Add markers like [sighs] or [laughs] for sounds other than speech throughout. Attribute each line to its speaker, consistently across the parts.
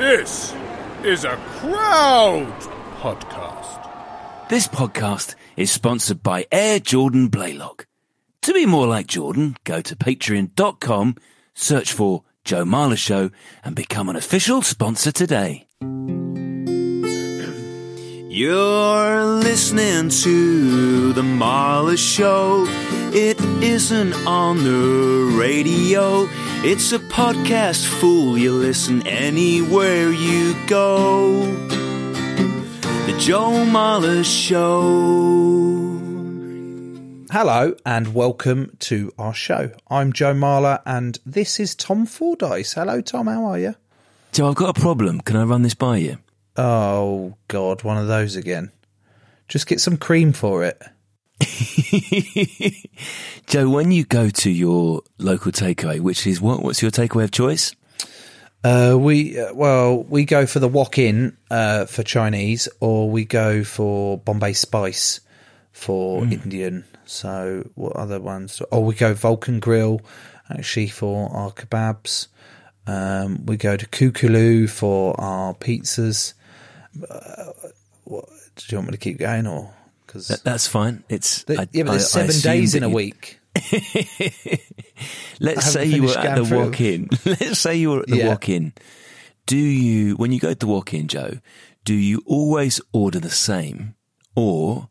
Speaker 1: This is a crowd podcast.
Speaker 2: This podcast is sponsored by Air Jordan Blaylock. To be more like Jordan, go to patreon.com, search for Joe Marler Show, and become an official sponsor today. You're listening to The Marler Show. It isn't on the radio, it's a podcast, fool. You listen anywhere you go. The Joe Marler Show.
Speaker 3: Hello and welcome to our show. I'm Joe Marler and this is Tom Fordyce. Hello, Tom. How are you?
Speaker 2: Joe, I've got a problem. Can I run this by you?
Speaker 3: Oh God, one of those again. Just get some cream for it. [laughs]
Speaker 2: Joe, when you go to your local takeaway, which is what? What's your takeaway of choice?
Speaker 3: Uh, we uh, well, we go for the walk-in uh, for Chinese, or we go for Bombay Spice for Indian. So what other ones? Oh, we go Vulcan Grill actually for our kebabs. Um, we go to Kookaloo for our pizzas. Uh, what, do you want me to keep going, or because
Speaker 2: That, that's fine. It's I-
Speaker 3: yeah, but there's
Speaker 2: I
Speaker 3: seven
Speaker 2: assume
Speaker 3: days in a week. [laughs]
Speaker 2: Let's say you were at the
Speaker 3: through.
Speaker 2: walk-in. [laughs] Let's say you were at the
Speaker 3: Yeah.
Speaker 2: walk-in. Do you, when you go to the walk-in, Joe, do you always order the same, or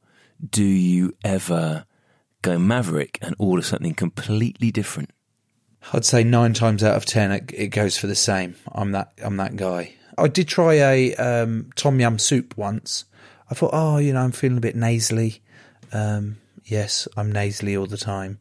Speaker 2: do you ever go maverick and order something completely different?
Speaker 3: I'd say nine times out of ten, it, it goes for the same. I'm that I'm that guy. I did try a um, tom yum soup once. I thought, oh, you know, I'm feeling a bit nasally. Um, yes, I'm nasally all the time,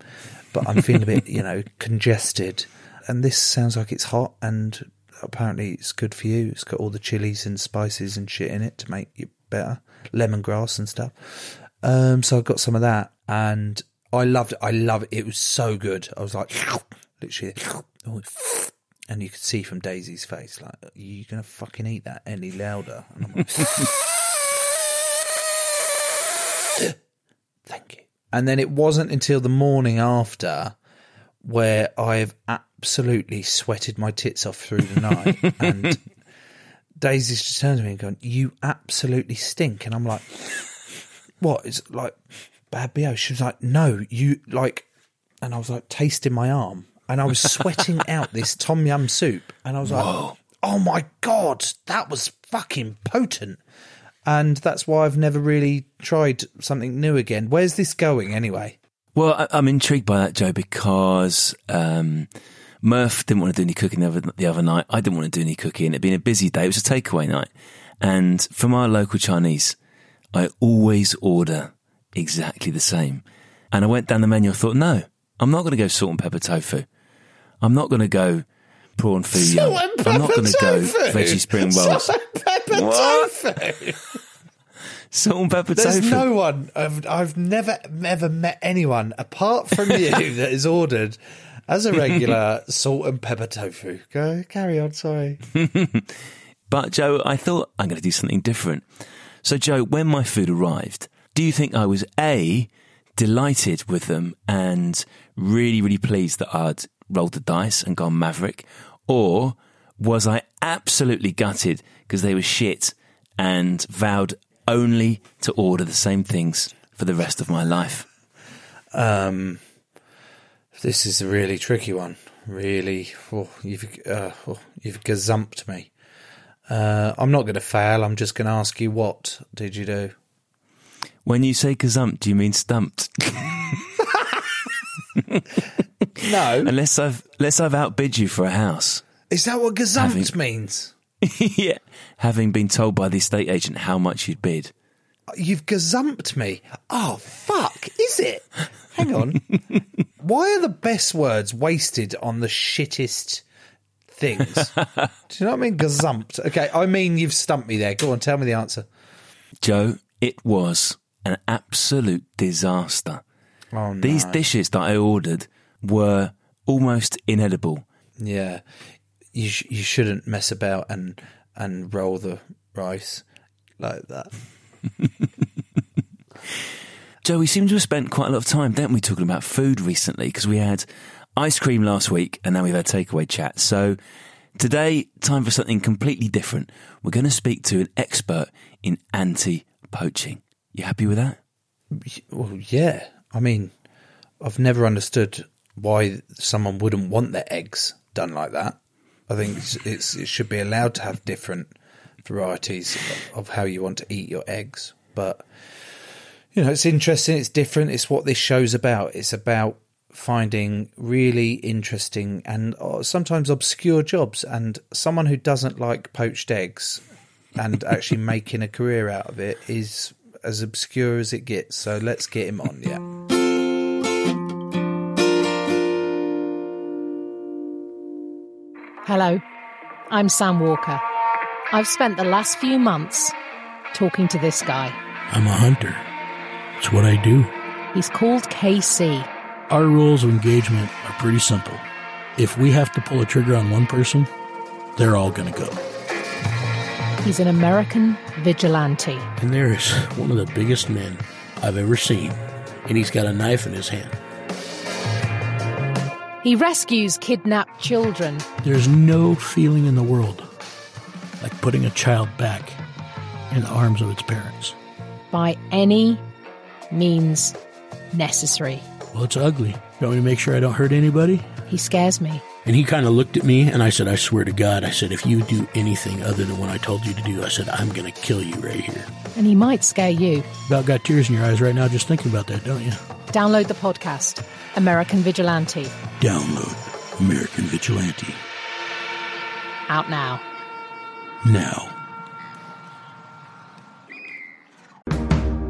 Speaker 3: but I'm feeling a bit, you know, [laughs] congested. And this sounds like it's hot, and apparently it's good for you. It's got all the chilies and spices and shit in it to make it better, lemongrass and stuff. Um, so I got some of that, and I loved it. I love it. It was so good. I was like, [laughs] literally, and you could see from Daisy's face, like, you're you gonna fucking eat that any louder? [laughs] And I'm like, thank you. And then it wasn't until the morning after where I've absolutely sweated my tits off through the night, [laughs] and Daisy's just turned to me and gone, "You absolutely stink," and I'm like, "What? It's like bad bo." She was like, "No, you like," and I was like tasting my arm, and I was sweating [laughs] out this tom yum soup, and I was like, "Oh my god, that was fucking potent." And that's why I've never really tried something new again. Where's this going anyway?
Speaker 2: Well, I, I'm intrigued by that, Joe, because um, Murph didn't want to do any cooking the other, the other night. I didn't want to do any cooking. It'd been a busy day. It was a takeaway night. And from our local Chinese, I always order exactly the same. And I went down the menu. I thought, no, I'm not going to go salt and pepper tofu. I'm not going to go prawn foo young. I'm not going to go veggie spring rolls.
Speaker 3: Salt and pepper
Speaker 2: What?
Speaker 3: tofu.
Speaker 2: Salt and pepper
Speaker 3: There's
Speaker 2: tofu.
Speaker 3: no one. I've, I've never ever met anyone apart from you [laughs] that has ordered As a regular salt and pepper tofu. Go carry on, sorry. [laughs]
Speaker 2: But Joe, I thought I'm going to do something different. So, Joe, when my food arrived, do you think I was A, delighted with them and really, really pleased that I'd rolled the dice and gone Maverick? Or was I absolutely gutted because they were shit and vowed only to order the same things for the rest of my life?
Speaker 3: Um, this is a really tricky one. Really, oh, you've uh, oh, you've gazumped me. Uh, I'm not going to fail. I'm just going to ask you what did you do?
Speaker 2: When you say gazumped, do you mean stumped? [laughs] [laughs]
Speaker 3: No,
Speaker 2: unless I've unless I've outbid you for a house.
Speaker 3: is that what gazumped
Speaker 2: Having- [laughs]
Speaker 3: means? [laughs]
Speaker 2: yeah, having been told by the estate agent how much you'd bid.
Speaker 3: You've gazumped me. Oh fuck! Is it? Hang on. Why are the best words wasted on the shittest things? Do you know what I mean? Gazumped. Okay, I mean you've stumped me there. Go on, tell me the answer.
Speaker 2: Joe, it was an absolute disaster.
Speaker 3: Oh no.
Speaker 2: These dishes that I ordered were almost inedible.
Speaker 3: Yeah, you sh- you shouldn't mess about and and roll the rice like that. [laughs]
Speaker 2: Joe, we seem to have spent quite a lot of time, don't we, talking about food recently? Because we had ice cream last week and now we've had takeaway chat. So today, time for something completely different. We're going to speak to an expert in anti poaching. You happy with that?
Speaker 3: Well, yeah. I mean, I've never understood why someone wouldn't want their eggs done like that. I think it's, it's it should be allowed to have different varieties of how you want to eat your eggs. But you know, it's interesting. It's different. It's what this show's about. It's about finding really interesting and uh, sometimes obscure jobs. And someone who doesn't like poached eggs and [laughs] actually making a career out of it is as obscure as it gets. So let's get him on. Yeah.
Speaker 4: Hello, I'm Sam Walker. I've spent the last few months talking to this guy.
Speaker 5: I'm a hunter. It's what I do.
Speaker 4: He's called KC.
Speaker 5: Our rules of engagement are pretty simple. If we have to pull a trigger on one person, they're all going to go.
Speaker 4: He's an American vigilante.
Speaker 5: And there is one of the biggest men I've ever seen, and he's got a knife in his hand.
Speaker 4: He rescues kidnapped children.
Speaker 5: There's no feeling in the world like putting a child back in the arms of its parents.
Speaker 4: by any means necessary.
Speaker 5: Well, it's ugly. You want me to make sure I don't hurt anybody?
Speaker 4: He scares me.
Speaker 5: And he kind of looked at me, and I said, I swear to God, I said, if you do anything other than what I told you to do, I said, I'm going to kill you right here.
Speaker 4: And he might scare you.
Speaker 5: About got tears in your eyes right now just thinking about that, don't you?
Speaker 4: Download the podcast, American Vigilante,
Speaker 5: Download American Vigilante
Speaker 4: out now.
Speaker 5: now.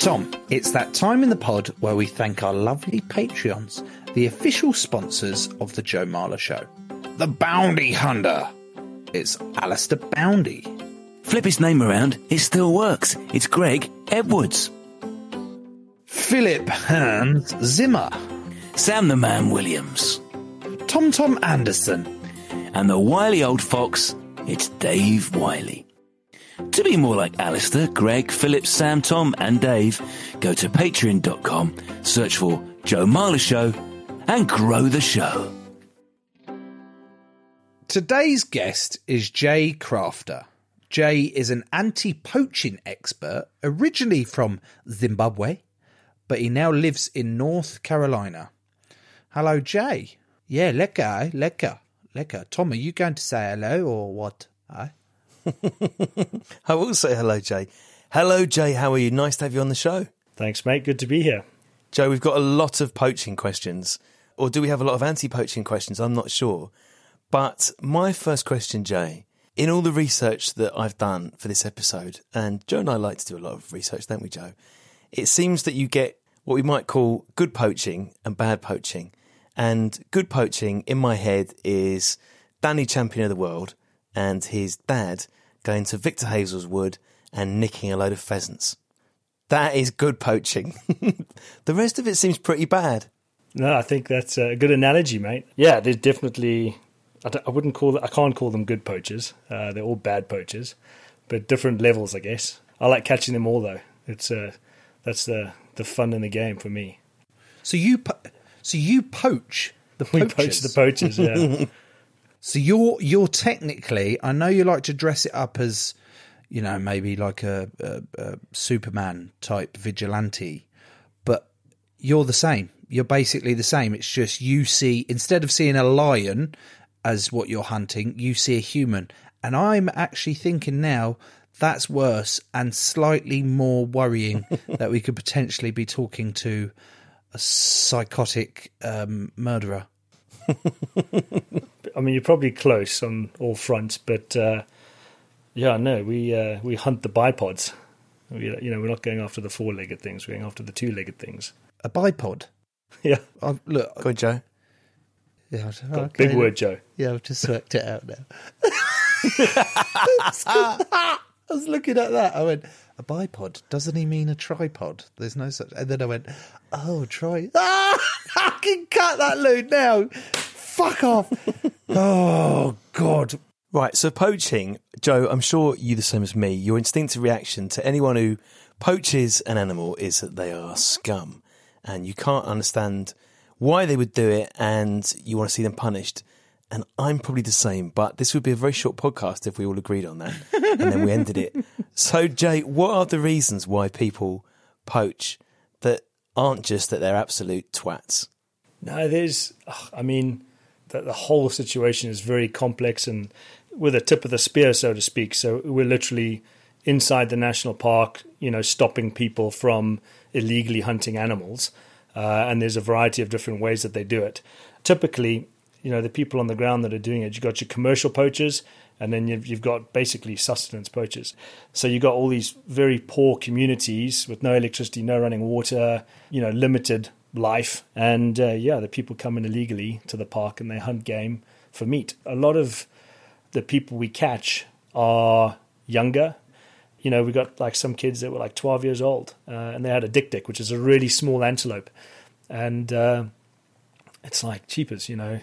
Speaker 3: Tom, it's that time in the pod where we thank our lovely Patreons, the official sponsors of the Joe Marler Show. The Bounty Hunter. It's Alistair Bounty.
Speaker 2: Flip his name around, it still works. It's Greg Edwards.
Speaker 3: Philip Hans Zimmer.
Speaker 2: Sam the Man Williams.
Speaker 3: Tom Tom Anderson.
Speaker 2: And the wily old fox, it's Dave Wiley. To be more like Alistair, Greg, Philip, Sam, Tom, and Dave, go to patreon.com, search for Joe Marler Show, and grow the show.
Speaker 3: Today's guest is Jay Crafter. Jay is an anti poaching expert, originally from Zimbabwe, but he now lives in North Carolina. Hello, Jay. Yeah, lekker, lekker, lekker. Tom, are you going to say hello or what? Eh? [laughs]
Speaker 6: I will say hello, Jay. Hello, Jay. How are you? Nice to have you on the show. Thanks, mate. Good to be here.
Speaker 2: Joe, we've got a lot of poaching questions. Or do we have a lot of anti poaching questions? I'm not sure. But my first question, Jay, in all the research that I've done for this episode, and Joe and I like to do a lot of research, don't we, Joe? It seems that you get what we might call good poaching and bad poaching. And good poaching, in my head, is Danny champion of the world and his dad going to Victor Hazelwood and nicking a load of pheasants. That is good poaching. [laughs] the rest of it seems pretty bad.
Speaker 6: No, I think that's a good analogy, mate. Yeah, there's definitely. I, I wouldn't call. I can't call them good poachers. Uh, they're all bad poachers, but different levels, I guess. I like catching them all, though. It's uh, that's the the fun in the game for me.
Speaker 3: So you, po- so you poach the [laughs]
Speaker 6: We
Speaker 3: poachers.
Speaker 6: poach the poachers. Yeah. [laughs]
Speaker 3: So you're you're technically. I know you like to dress it up as, you know, maybe like a, a, a Superman type vigilante, but you're the same. You're basically the same. It's just you see instead of seeing a lion as what you're hunting, you see a human. And I'm actually thinking now that's worse and slightly more worrying [laughs] that we could potentially be talking to a psychotic um, murderer. [laughs]
Speaker 6: I mean, you're probably close on all fronts, but uh, yeah, no, we uh, we hunt the bipods. We, you know, we're not going after the four-legged things; we're going after the two-legged things.
Speaker 3: A bipod. [laughs]
Speaker 6: Yeah.
Speaker 3: i look,
Speaker 2: Go on, Joe.
Speaker 3: Yeah,
Speaker 6: Got a
Speaker 3: okay.
Speaker 6: big word, Joe.
Speaker 3: Yeah, I've just worked it out now. [laughs] [laughs] I was looking at that. I went, a bipod. Doesn't he mean a tripod? There's no such. And then I went, oh, try. Ah, I can cut that loot now. Fuck off. [laughs] oh God.
Speaker 2: Right, so poaching, Joe, I'm sure you're the same as me. Your instinctive reaction to anyone who poaches an animal is that they are scum. And you can't understand why they would do it and you want to see them punished. And I'm probably the same, but this would be a very short podcast if we all agreed on that. and then we [laughs] ended it. So, Jay, what are the reasons why people poach that aren't just that they're absolute twats?
Speaker 6: No, there's. I mean, the, the whole situation is very complex and with a tip of the spear, so to speak. So we're literally inside the national park, you know, stopping people from illegally hunting animals. Uh, and there's a variety of different ways that they do it. Typically, you know, the people on the ground that are doing it, you've got your commercial poachers, and then you've, you've got basically sustenance poachers. So you've got all these very poor communities with no electricity, no running water, you know, limited life. And uh, yeah, the people come in illegally to the park and they hunt game for meat. A lot of the people we catch are younger. You know, we got like some kids that were like 12 years old uh, and they had a dik-dik, which is a really small antelope. And uh, it's like cheapers, you know,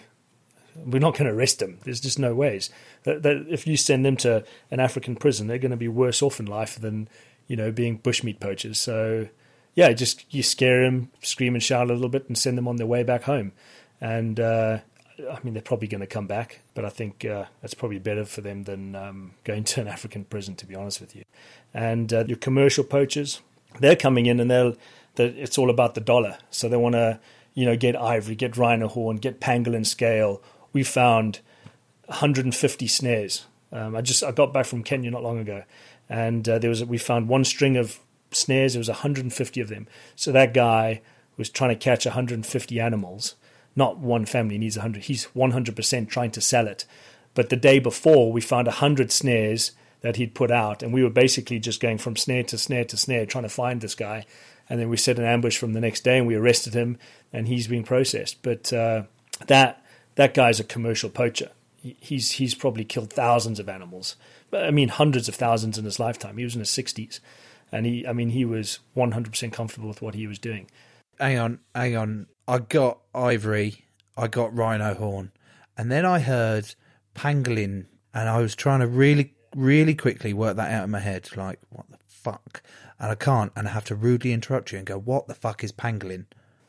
Speaker 6: we're not going to arrest them. There's just no ways. That, that if you send them to an African prison, they're going to be worse off in life than you know being bushmeat poachers. So yeah, just you scare them, scream and shout a little bit, and send them on their way back home. And uh, I mean, they're probably going to come back, but I think uh, that's probably better for them than um, going to an [laughs] African prison, to be honest with you. And uh, your commercial poachers, they're coming in and they'll, they it's all about the dollar. So they want to, you know, get ivory, get rhino horn, get pangolin scale. We found 150 snares. Um, I just I got back from Kenya not long ago, and uh, there was we found one string of snares. There was 150 of them. So that guy was trying to catch 150 animals. Not one family needs 100. He's 100% trying to sell it. But the day before, we found 100 snares that he'd put out, and we were basically just going from snare to snare to snare, trying to find this guy. And then we set an ambush from the next day, and we arrested him, and he's being processed. But uh, that that guy's a commercial poacher. He's he's probably killed thousands of animals. I mean, hundreds of thousands in his lifetime. He was in his 60s, and he I mean he was 100% comfortable with what he was doing.
Speaker 3: hang on, hang on. I got ivory, I got rhino horn, and then I heard pangolin, and I was trying to really, really quickly work that out in my head. Like, what the fuck? And I can't, and I have to rudely interrupt you and go, "What the fuck is pangolin?"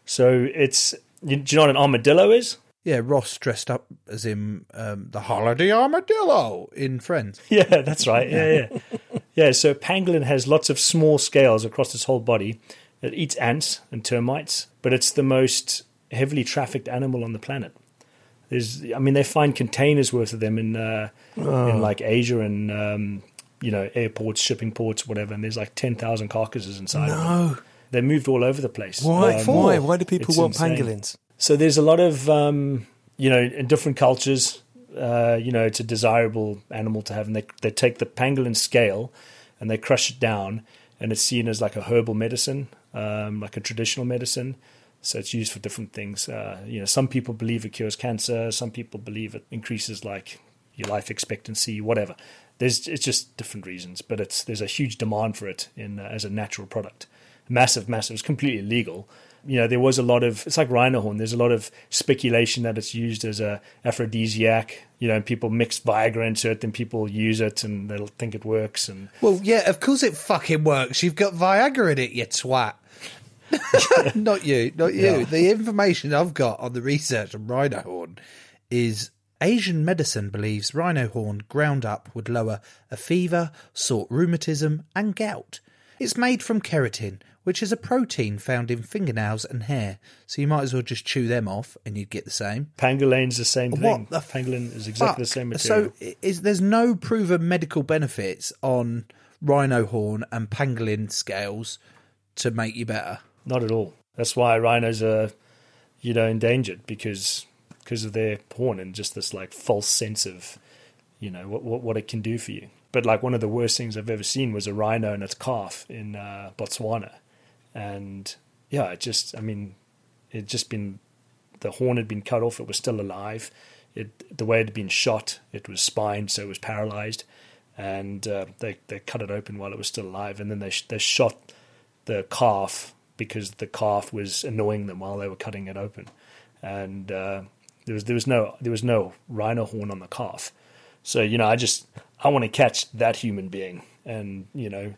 Speaker 6: So it's you, do you know what an armadillo is?
Speaker 3: Yeah, Ross dressed up as him, um, the holiday armadillo in Friends. [laughs]
Speaker 6: Yeah, that's right. Yeah, yeah. [laughs] yeah, so pangolin has lots of small scales across its whole body. It eats ants and termites, but it's the most heavily trafficked animal on the planet. There's, I mean, they find containers worth of them in uh,
Speaker 2: Oh.
Speaker 6: in like Asia and um, you know airports, shipping ports, whatever. And there's like ten thousand carcasses inside.
Speaker 2: No.
Speaker 6: They moved all over the place.
Speaker 2: Why?
Speaker 6: Um,
Speaker 2: Why? Why do people want
Speaker 6: insane.
Speaker 2: pangolins?
Speaker 6: So there's a lot of, um, you know, in different cultures, uh, you know, it's a desirable animal to have, and they they take the pangolin scale and they crush it down, and it's seen as like a herbal medicine, um, like a traditional medicine. So it's used for different things. Uh, you know, some people believe it cures cancer. Some people believe it increases like your life expectancy, whatever. There's it's just different reasons, but it's there's a huge demand for it in uh, as a natural product. Massive, massive. It's completely legal. You know, there was a lot of it's like rhino horn. There's a lot of speculation that it's used as a aphrodisiac. You know, and people mix Viagra into it, then people use it and they'll think it works. And
Speaker 3: Well, yeah, of course it fucking works. You've got Viagra in it, you twat. [laughs] not you, not you.
Speaker 6: Yeah.
Speaker 3: The information I've got on the research on rhino horn is Asian medicine believes rhino horn ground up would lower a fever, sort rheumatism, and gout. It's made from keratin, which is a protein found in fingernails and hair, so you might as well just chew them off and you'd get the same.
Speaker 6: pangolin's the same
Speaker 3: What
Speaker 6: thing.
Speaker 3: the
Speaker 6: Pangolin is exactly the same material.
Speaker 3: So is there's no proven medical benefits on rhino horn and pangolin scales to make you better.
Speaker 6: Not at all. That's why rhinos are, you know, endangered because because of their horn and just this like false sense of, you know, what what, what it can do for you. But like one of the worst things I've ever seen was a rhino and its calf in uh, Botswana, and yeah, it just I mean, it just been the horn had been cut off. It was still alive. It the way it had been shot, it was spined, so it was paralyzed, and uh, they they cut it open while it was still alive, and then they they shot the calf because the calf was annoying them while they were cutting it open, and uh, there was there was no there was no rhino horn on the calf. So you know, I just I want to catch that human being and you know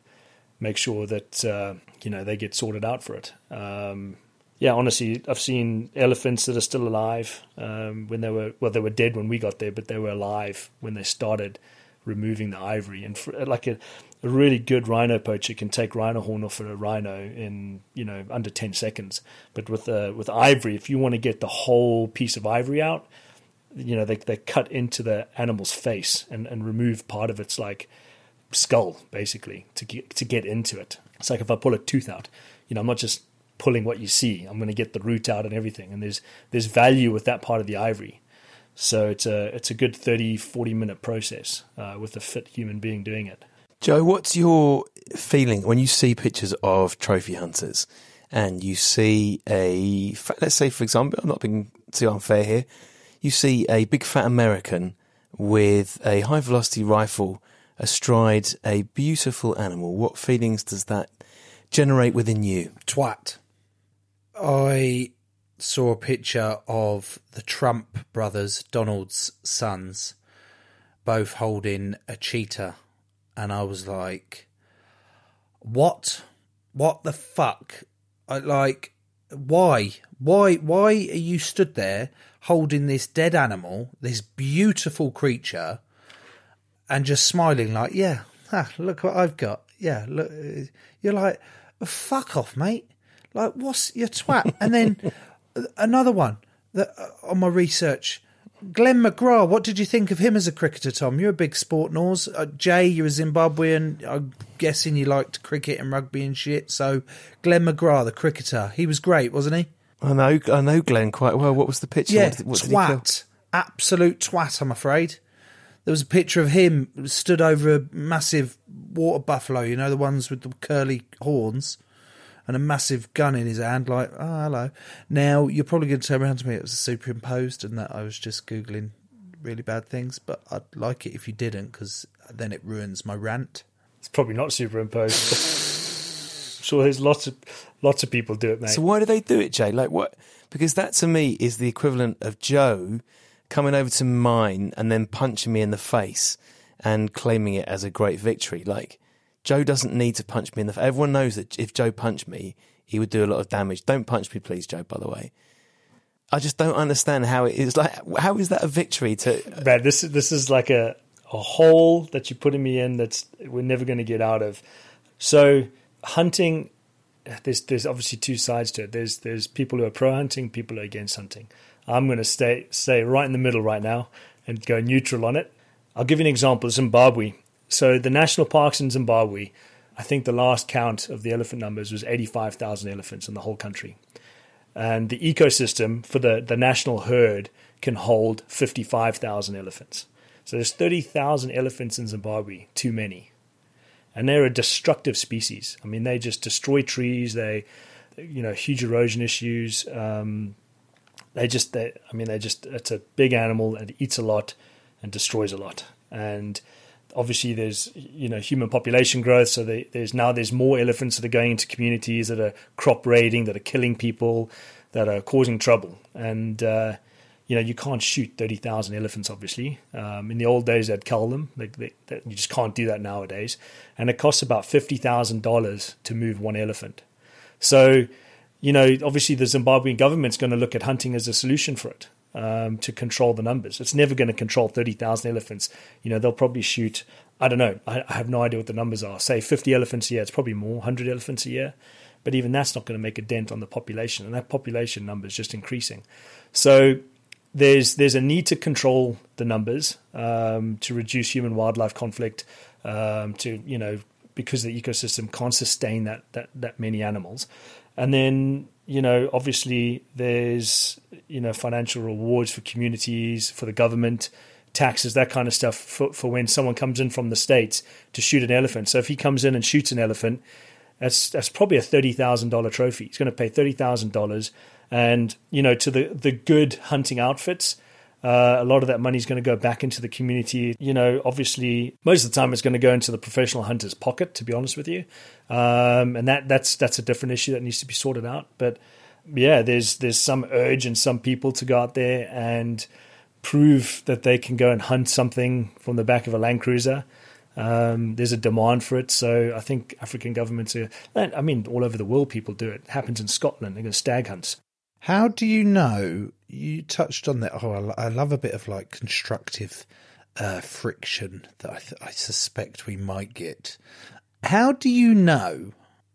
Speaker 6: make sure that uh, you know they get sorted out for it. Um, yeah, honestly, I've seen elephants that are still alive um, when they were well, they were dead when we got there, but they were alive when they started removing the ivory. And for, like a, a really good rhino poacher can take rhino horn off a rhino in you know under ten seconds. But with uh, with ivory, if you want to get the whole piece of ivory out, you know they they cut into the animal's face and, and remove part of its like skull basically to get to get into it. It's like if I pull a tooth out, you know, I'm not just pulling what you see. I'm going to get the root out and everything. And there's there's value with that part of the ivory. So it's a it's a good 30 40 minute process uh, with a fit human being doing it.
Speaker 2: Joe, what's your feeling when you see pictures of trophy hunters and you see a, let's say, for example, I'm not being too unfair here, you see a big fat American with a high velocity rifle astride a beautiful animal. What feelings does that generate within you?
Speaker 3: Twat. I saw a picture of the Trump brothers, Donald's sons, both holding a cheetah, and I was like, "What? What the fuck? I like, why? Why? Why are you stood there holding this dead animal, this beautiful creature, and just smiling like, yeah, ah, look what I've got. Yeah, look, you're like, fuck off, mate. Like, what's your twat? [laughs] And then another one that uh, on my research, Glenn McGrath. What did you think of him as a cricketer, Tom? You're a big sport nose. Uh, Jay, you're a Zimbabwean. I'm guessing you liked cricket and rugby and shit. So, Glenn McGrath, the cricketer, he was great, wasn't he?
Speaker 2: I know, I know Glenn quite well. What was the picture?
Speaker 3: Yeah,
Speaker 2: What did- what
Speaker 3: twat. Absolute twat, I'm afraid. There was a picture of him stood over a massive water buffalo, you know, the ones with the curly horns, and a massive gun in his hand, like, oh, hello. Now, you're probably going to turn around to me, it was superimposed and that I was just Googling really bad things, but I'd like it if you didn't, because then it ruins my rant.
Speaker 6: It's probably not superimposed. I'm sure there's lots of lots of people do it, mate.
Speaker 2: So why do they do it, Jay? Like what? Because that to me is the equivalent of Joe coming over to mine and then punching me in the face and claiming it as a great victory. Like Joe doesn't need to punch me in the face. Everyone knows that if Joe punched me, he would do a lot of damage. Don't punch me, please, Joe. By the way, I just don't understand how it is. Like, how is that a victory? To [laughs]
Speaker 6: Man, this is this is like a a hole that you're putting me in that's we're never going to get out of. So hunting, there's there's obviously two sides to it. There's there's people who are pro hunting, people who are against hunting. I'm going to stay stay right in the middle right now and go neutral on it. I'll give you an example: Zimbabwe. So the national parks in Zimbabwe I think the last count of the elephant numbers was 85,000 elephants in the whole country. And the ecosystem for the, the national herd can hold 55,000 elephants. So there's 30,000 elephants in Zimbabwe, too many. And they're a destructive species. I mean, they just destroy trees. They, you know, huge erosion issues. Um, they just, they, I mean, they just, it's a big animal and eats a lot and destroys a lot. And obviously there's you know human population growth. So they, there's now there's more elephants that are going into communities that are crop raiding that are killing people that are causing trouble. And uh, you know you can't shoot 30,000 elephants obviously. Um, in the old days they'd kill them. They, they, they, you just can't do that nowadays. And it costs about $50,000 to move one elephant. So you know obviously the Zimbabwean government's going to look at hunting as a solution for it um, to control the numbers. It's never going to control 30,000 elephants. You know, they'll probably shoot, I don't know, I, I, have no idea what the numbers are. Say 50 elephants a year, it's probably more, 100 elephants a year. But even that's not going to make a dent on the population. And that population number is just increasing. So there's, there's a need to control the numbers um, to reduce human wildlife conflict, um, to, you know, because the ecosystem can't sustain that, that, that many animals. And then you know, obviously there's you know financial rewards for communities, for the government, taxes, that kind of stuff for, for when someone comes in from the states to shoot an elephant. So if he comes in and shoots an elephant, that's that's probably a thirty thousand dollar trophy. He's going to pay thirty thousand dollars, and you know to the the good hunting outfits. Uh, a lot of that money is going to go back into the community. You know, obviously, most of the time it's going to go into the professional hunter's pocket. To be honest with you, um, and that that's that's a different issue that needs to be sorted out. But yeah, there's there's some urge in some people to go out there and prove that they can go and hunt something from the back of a Land Cruiser. Um, there's a demand for it, so I think African governments are. I mean, all over the world, people do it. it happens in Scotland. They're going stag hunts.
Speaker 3: How do you know? You touched on that. Oh, I love a bit of like constructive uh, friction that I, th- I suspect we might get how do you know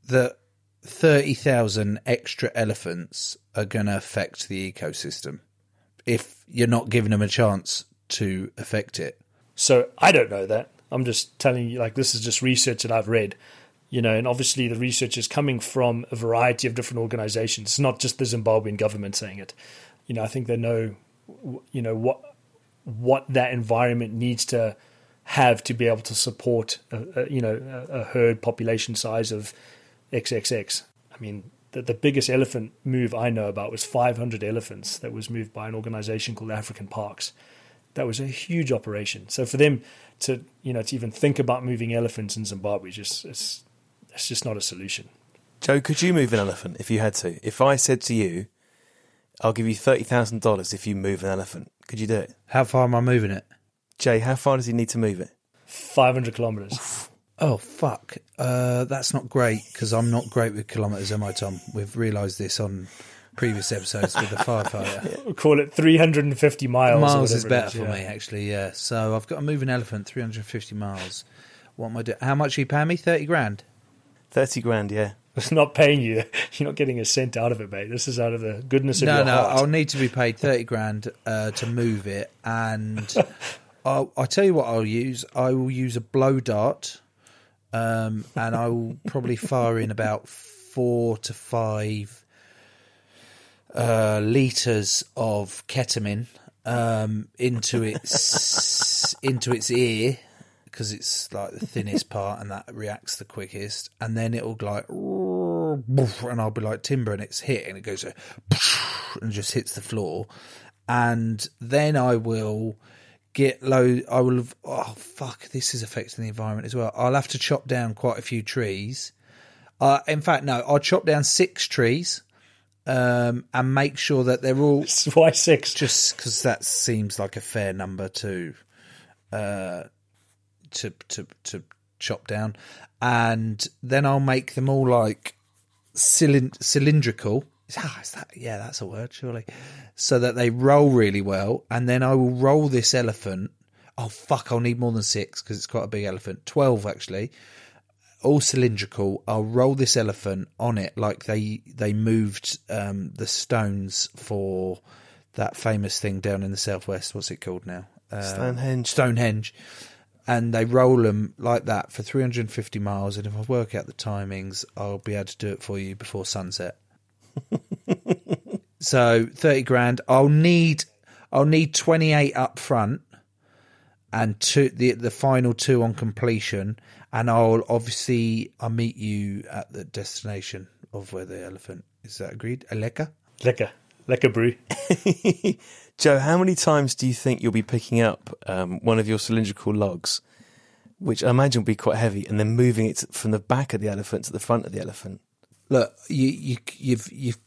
Speaker 3: that 30,000 extra elephants are going to affect the ecosystem if you're not giving them a chance to affect it?
Speaker 6: So I don't know that. I'm just telling you, like, this is just research that I've read, you know, and obviously the research is coming from a variety of different organizations. It's not just the Zimbabwean government saying it. You know, I think they know, you know, what what that environment needs to have to be able to support a, a you know a, a, herd population size of XXX. I mean, the, the biggest elephant move I know about was 500 elephants that was moved by an organization called African Parks. That was a huge operation. So for them to you know to even think about moving elephants in Zimbabwe, just it's, it's just not a solution.
Speaker 2: Joe, could you move an elephant if you had to? If I said to you, "I'll give you thirty thousand dollars if you move an elephant," could you do it?
Speaker 3: How far am I moving it?
Speaker 2: Jay, how far does he need to move it?
Speaker 6: 500 kilometres.
Speaker 3: Oh, fuck. Uh, that's not great because I'm not great with kilometres, am I, Tom? We've realised this on previous episodes with the firefighter. [laughs]
Speaker 6: we'll call it 350 miles.
Speaker 3: Miles is better is, for yeah. me, actually, yeah. So I've got to move an elephant 350 miles. What am I doing? How much are you paying me? 30 grand?
Speaker 2: 30 grand, yeah.
Speaker 6: It's not paying you. [laughs] You're not getting a cent out of it, mate. This is out of the goodness of
Speaker 3: no,
Speaker 6: your
Speaker 3: no,
Speaker 6: heart.
Speaker 3: No, I'll need to be paid 30 grand uh, to move it. And [laughs] I'll, I'll tell you what I'll use. I will use a blow dart, um, and I will probably fire in about four to five uh, liters of ketamine um, into its [laughs] into its ear because it's like the thinnest part and that reacts the quickest, and then it'll like and I'll be like timber and it's hit and it goes and just hits the floor, and then I will get low. I will. Have, oh fuck! This is affecting the environment as well. I'll have to chop down quite a few trees. Uh, in fact, no. I'll chop down six trees um, and make sure that they're all. [laughs]
Speaker 6: Why six?
Speaker 3: Just because that seems like a fair number to, uh, to to to chop down, and then I'll make them all like cylind- cylindrical Ah, is that yeah, that's a word, surely. So that they roll really well, and then I will roll this elephant. Oh fuck! I'll need more than six because it's quite a big elephant. Twelve actually, all cylindrical. I'll roll this elephant on it like they they moved um, the stones for that famous thing down in the southwest. What's it called now?
Speaker 2: Uh, Stonehenge.
Speaker 3: Stonehenge. And they roll them like that for 350 miles. And if I work out the timings, I'll be able to do it for you before sunset. [laughs] so 30 grand. I'll need I'll need 28 up front and two the the final two on completion and I'll obviously I'll meet you at the destination of where the elephant is that agreed? Aleka?
Speaker 6: Lekker. Lekker brew. [laughs]
Speaker 2: Joe, how many times do you think you'll be picking up um, one of your cylindrical logs, which I imagine will be quite heavy, and then moving it from the back of the elephant to the front of the elephant?
Speaker 3: Look, you you you've you've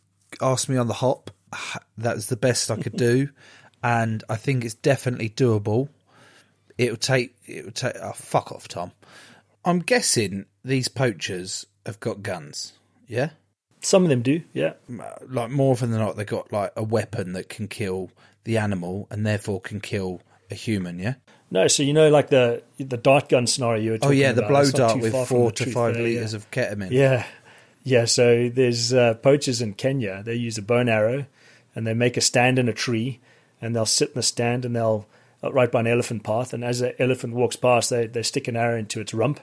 Speaker 3: asked me on the hop. [sighs] That was the best I could do, [laughs] and I think it's definitely doable. It'll take it'll take. Oh, fuck off, Tom. I'm guessing these poachers have got guns. Yeah,
Speaker 6: Some of them do, yeah.
Speaker 3: like more often than not, they've got like a weapon that can kill the animal and therefore can kill a human. Yeah.
Speaker 6: No, so you know, like the the dart gun scenario you were talking about.
Speaker 3: Oh yeah, the
Speaker 6: about,
Speaker 3: blow dart with four to
Speaker 6: truth
Speaker 3: five
Speaker 6: there,
Speaker 3: liters
Speaker 6: yeah.
Speaker 3: of ketamine.
Speaker 6: Yeah, yeah. So there's uh, poachers in Kenya. They use a bone arrow, and they make a stand in a tree, and they'll sit in the stand, and they'll uh, right by an elephant path. And as the elephant walks past, they they stick an arrow into its rump,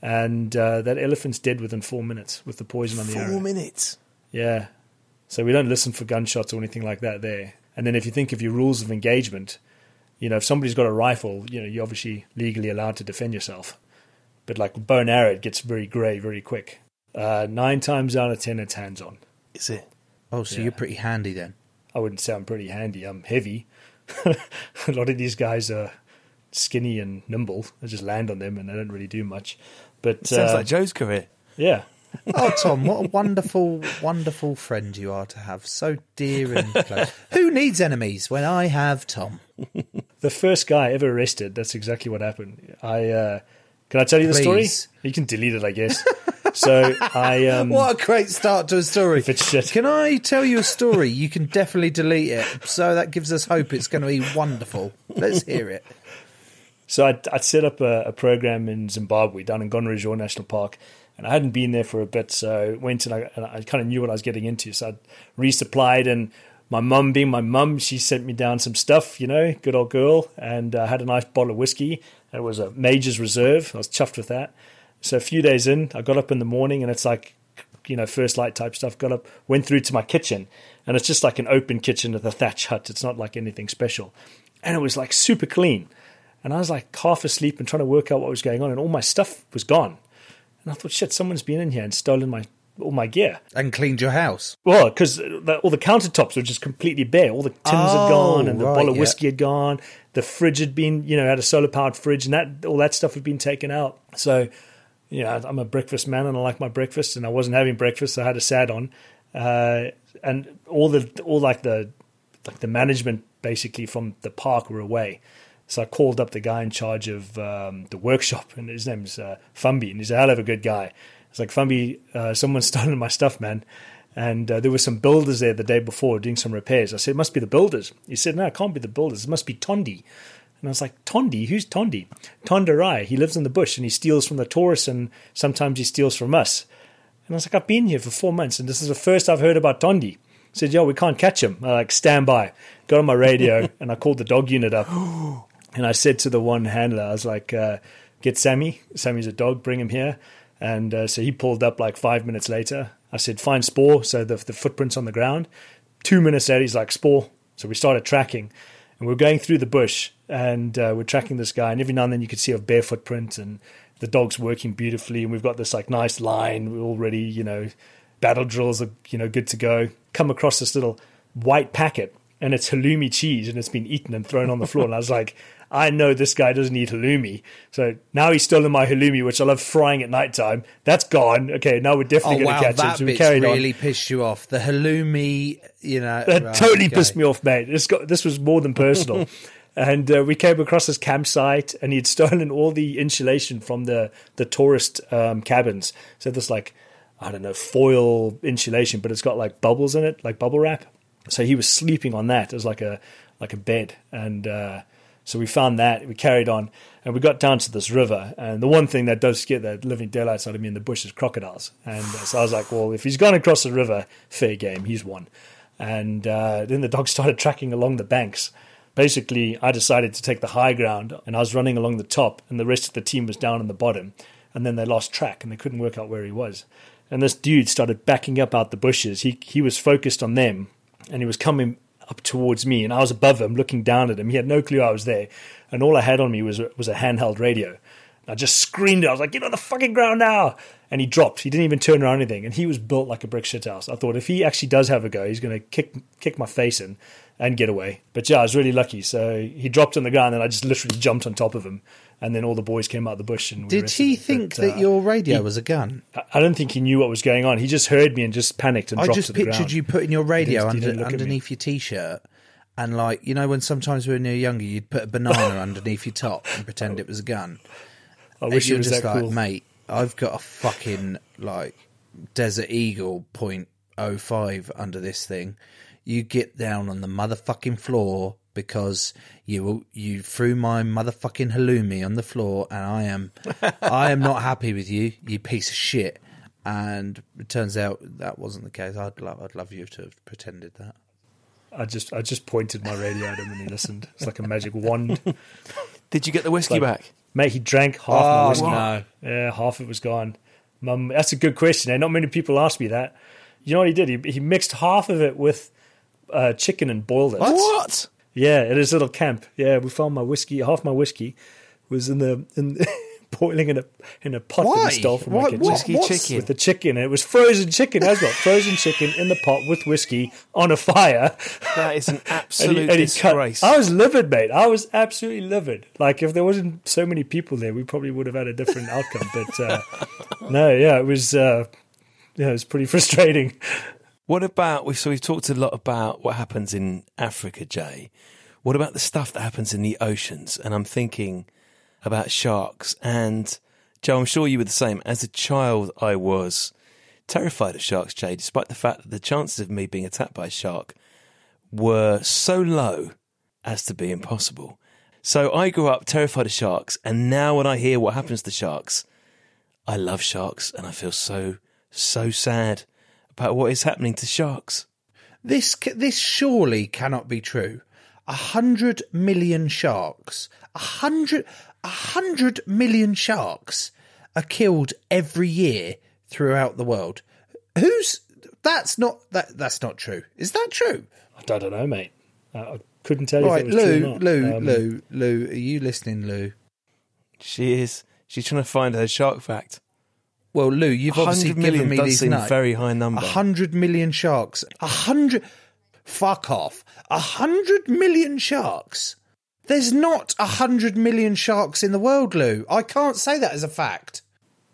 Speaker 6: and uh, that elephant's dead within four minutes with the poison on the arrow.
Speaker 2: Four minutes.
Speaker 6: Yeah. So we don't listen for gunshots or anything like that there. And then if you think of your rules of engagement, you know, if somebody's got a rifle, you know, you're obviously legally allowed to defend yourself. But like bow and arrow, it gets very grey very quick. Uh, nine times out of ten, it's hands on.
Speaker 2: Is it?
Speaker 3: Oh, so
Speaker 6: Yeah.
Speaker 3: you're pretty handy then.
Speaker 6: I wouldn't say I'm pretty handy. I'm heavy. [laughs] a lot of these guys are skinny and nimble. I just land on them and they don't really do much. But
Speaker 2: Sounds
Speaker 6: uh,
Speaker 2: like Joe's career.
Speaker 6: yeah,
Speaker 3: Oh, Tom, what a wonderful, wonderful friend you are to have. So dear and close. [laughs] Who needs enemies when I have Tom?
Speaker 6: the first guy ever arrested. That's exactly what happened. I uh, can I tell you the story? You can delete it, I guess. so I [laughs] um,
Speaker 3: What a great start to a story. Can I tell you a story? You can definitely delete it. So that gives us hope it's going to be wonderful. Let's hear it.
Speaker 6: So I'd, I'd set up a, a program in Zimbabwe down in Gonarezhou National Park, and I hadn't been there for a bit, so went and I, and I kind of knew what I was getting into. So I resupplied, and my mum, being my mum, she sent me down some stuff, you know, good old girl, and I had a nice bottle of whiskey. It was a Major's Reserve. I was chuffed with that. So a few days in, I got up in the morning, and it's like, you know, first light type stuff. Got up, went through to my kitchen, and it's just like an open kitchen with a thatch hut. It's not like anything special, and it was like super clean. And I was like half asleep and trying to work out what was going on, and all my stuff was gone. And I thought, shit, someone's been in here and stolen my all my gear.
Speaker 3: And cleaned your house.
Speaker 6: Well, because all the countertops were just completely bare. All the tins had
Speaker 3: Oh,
Speaker 6: gone, and the
Speaker 3: right,
Speaker 6: bottle of
Speaker 3: yeah.
Speaker 6: whiskey had gone. The fridge had been, you know, had a solar powered fridge, and that all that stuff had been taken out. So, you know, I'm a breakfast man, and I like my breakfast, and I wasn't having breakfast, so I had a sad on, uh, and all the all like the like the management basically from the park were away. So I called up the guy in charge of um, the workshop, and his name's uh, Fumby, and he's a hell of a good guy. It's like Fumby, uh, someone's [laughs] stolen my stuff, man. And uh, there were some builders there the day before doing some repairs. I said, it must be the builders. He said, no, it can't be the builders. It must be Tondi. And I was like, Tondi? Who's Tondi? Tondarai. He lives in the bush and he steals from the tourists and sometimes he steals from us. And I was like, I've been here for four months and this is the first I've heard about Tondi. He said, yo, we can't catch him. I like, stand by. Got on my radio [laughs] and I called the dog unit up. [gasps] [gasps] [gasps] And I said to the one handler, I was like, uh, get Sammy. Sammy's a dog, bring him here. And uh, so he pulled up like five minutes later. I said, find Spoor. So the, the footprints on the ground. Two minutes later, he's like, Spoor. So we started tracking. And we are going through the bush and uh, we're tracking this guy. And every now and then you could see a bare footprint and the dog's working beautifully. And we've got this like nice line. We're already, you know, battle drills are, you know, good to go. Come across this little white packet and it's halloumi cheese and it's been eaten and thrown on the floor. And I was like, I know this guy doesn't eat halloumi. So now he's stolen my halloumi, which I love frying at night time. That's gone. Okay, now we're
Speaker 3: Oh
Speaker 6: definitely going
Speaker 3: wow,
Speaker 6: to catch him. So we carried
Speaker 3: really
Speaker 6: on.
Speaker 3: pissed you off. The halloumi, you know,
Speaker 6: That
Speaker 3: right,
Speaker 6: totally
Speaker 3: okay.
Speaker 6: pissed me off, mate. This got this was more than personal. [laughs] and uh, we came across this campsite, and he'd [laughs] stolen all the insulation from the the tourist um, cabins. So this like I don't know foil insulation, but it's got like bubbles in it, like bubble wrap. So he was sleeping on that as like a like a bed, and uh, so we found that. We carried on, and we got down to this river. And the one thing that does scare the living daylights out of me in the bush is crocodiles. And uh, so I was like, well, if he's gone across the river, fair game, he's won. And uh, then the [laughs] dog started tracking along the banks. basically, I decided to take the high ground, and I was running along the top, and the rest of the team was down in the bottom. And then they lost track, and they couldn't work out where he was. And this dude started backing up out the bushes. He he was focused on them, and he was coming up towards me, and I was above him, looking down at him. He had no clue I was there, and all I had on me was was a handheld radio. I just screamed. I was like, "Get on the fucking ground now!" And he dropped. He didn't even turn around anything. And he was built like a brick shit house. I thought if he actually does have a go, he's going to kick kick my face in and get away. But yeah, I was really lucky. So he dropped on the ground, and I just literally jumped on top of him. And then all the boys came out of the bush. And we
Speaker 3: Did he think
Speaker 6: But,
Speaker 3: that
Speaker 6: uh,
Speaker 3: your radio
Speaker 6: he-
Speaker 3: was a gun?
Speaker 6: I- don't think he knew what was going on. He just heard me and just panicked and
Speaker 3: I
Speaker 6: dropped
Speaker 3: just
Speaker 6: to the
Speaker 3: pictured you putting your radio under,
Speaker 6: didn't look at me.
Speaker 3: underneath your t-shirt, and like you know when sometimes when you're younger you'd put a banana [laughs] underneath your top and pretend it was a gun.
Speaker 6: I
Speaker 3: And
Speaker 6: wish
Speaker 3: you're
Speaker 6: was
Speaker 3: just
Speaker 6: that
Speaker 3: like,
Speaker 6: cool.
Speaker 3: mate, I've got a fucking like Desert Eagle point oh five under this thing. You get down on the motherfucking floor because you you threw my motherfucking halloumi on the floor, and I am I am not happy with you, you piece of shit. And it turns out that wasn't the case. I'd love I'd love you to have pretended that.
Speaker 6: I just I just pointed my radio at him and he listened. It's like a magic wand.
Speaker 2: Did you get the whiskey
Speaker 6: Like,
Speaker 2: back?
Speaker 6: Mate, he drank half
Speaker 3: Oh,
Speaker 6: my whiskey.
Speaker 3: no.
Speaker 6: Yeah, half it was gone. Mum, that's a good question. Eh? Not many people ask me that. You know what he did? He, he mixed half of it with uh, chicken and boiled it.
Speaker 2: What?
Speaker 6: Yeah, at his little camp. Yeah, we found my whiskey. Half my whiskey was in the in [laughs] boiling in a in a pot that
Speaker 3: Why?
Speaker 6: we stole from
Speaker 3: What-
Speaker 6: my kitchen.
Speaker 3: Whiskey what's- chicken?
Speaker 6: with the chicken. It was frozen chicken. As well, frozen chicken in the pot with whiskey on a fire.
Speaker 2: That is an [laughs]
Speaker 6: And he-
Speaker 2: absolute
Speaker 6: and he cut-
Speaker 2: disgrace.
Speaker 6: I was livid, mate. I was absolutely livid. Like if there wasn't so many people there, we probably would have had a different outcome. But uh, [laughs] no, yeah, it was. Uh, yeah, it was pretty frustrating.
Speaker 2: What about? So we've talked a lot about what happens in Africa, Jay. What about the stuff that happens in the oceans? And I'm thinking about sharks. And Joe, I'm sure you were the same. As a child, I was terrified of sharks, Jay, despite the fact that the chances of me being attacked by a shark were so low as to be impossible. So I grew up terrified of sharks, and now when I hear what happens to sharks, I love sharks, and I feel so so sad about what is happening to sharks.
Speaker 3: This this surely cannot be true. A hundred million sharks, a hundred, a hundred million sharks are killed every year throughout the world. Who's that's not that that's not true. Is that true?
Speaker 6: I don't know, mate. Uh, I couldn't tell you
Speaker 3: Right,
Speaker 6: if it was true or
Speaker 3: Lou,
Speaker 6: not.
Speaker 3: Lou,
Speaker 6: Um,
Speaker 3: Lou, Lou. Are you listening, Lou?
Speaker 2: She is. She's trying to find her shark fact.
Speaker 3: Well, Lou, you've obviously
Speaker 2: 100 million
Speaker 3: given me
Speaker 2: does
Speaker 3: these
Speaker 2: seem
Speaker 3: nuts.
Speaker 2: very high number.
Speaker 3: A hundred million sharks. A hundred. Fuck off. A hundred million sharks. There's not a hundred million sharks in the world, Lou. I can't say that as a fact.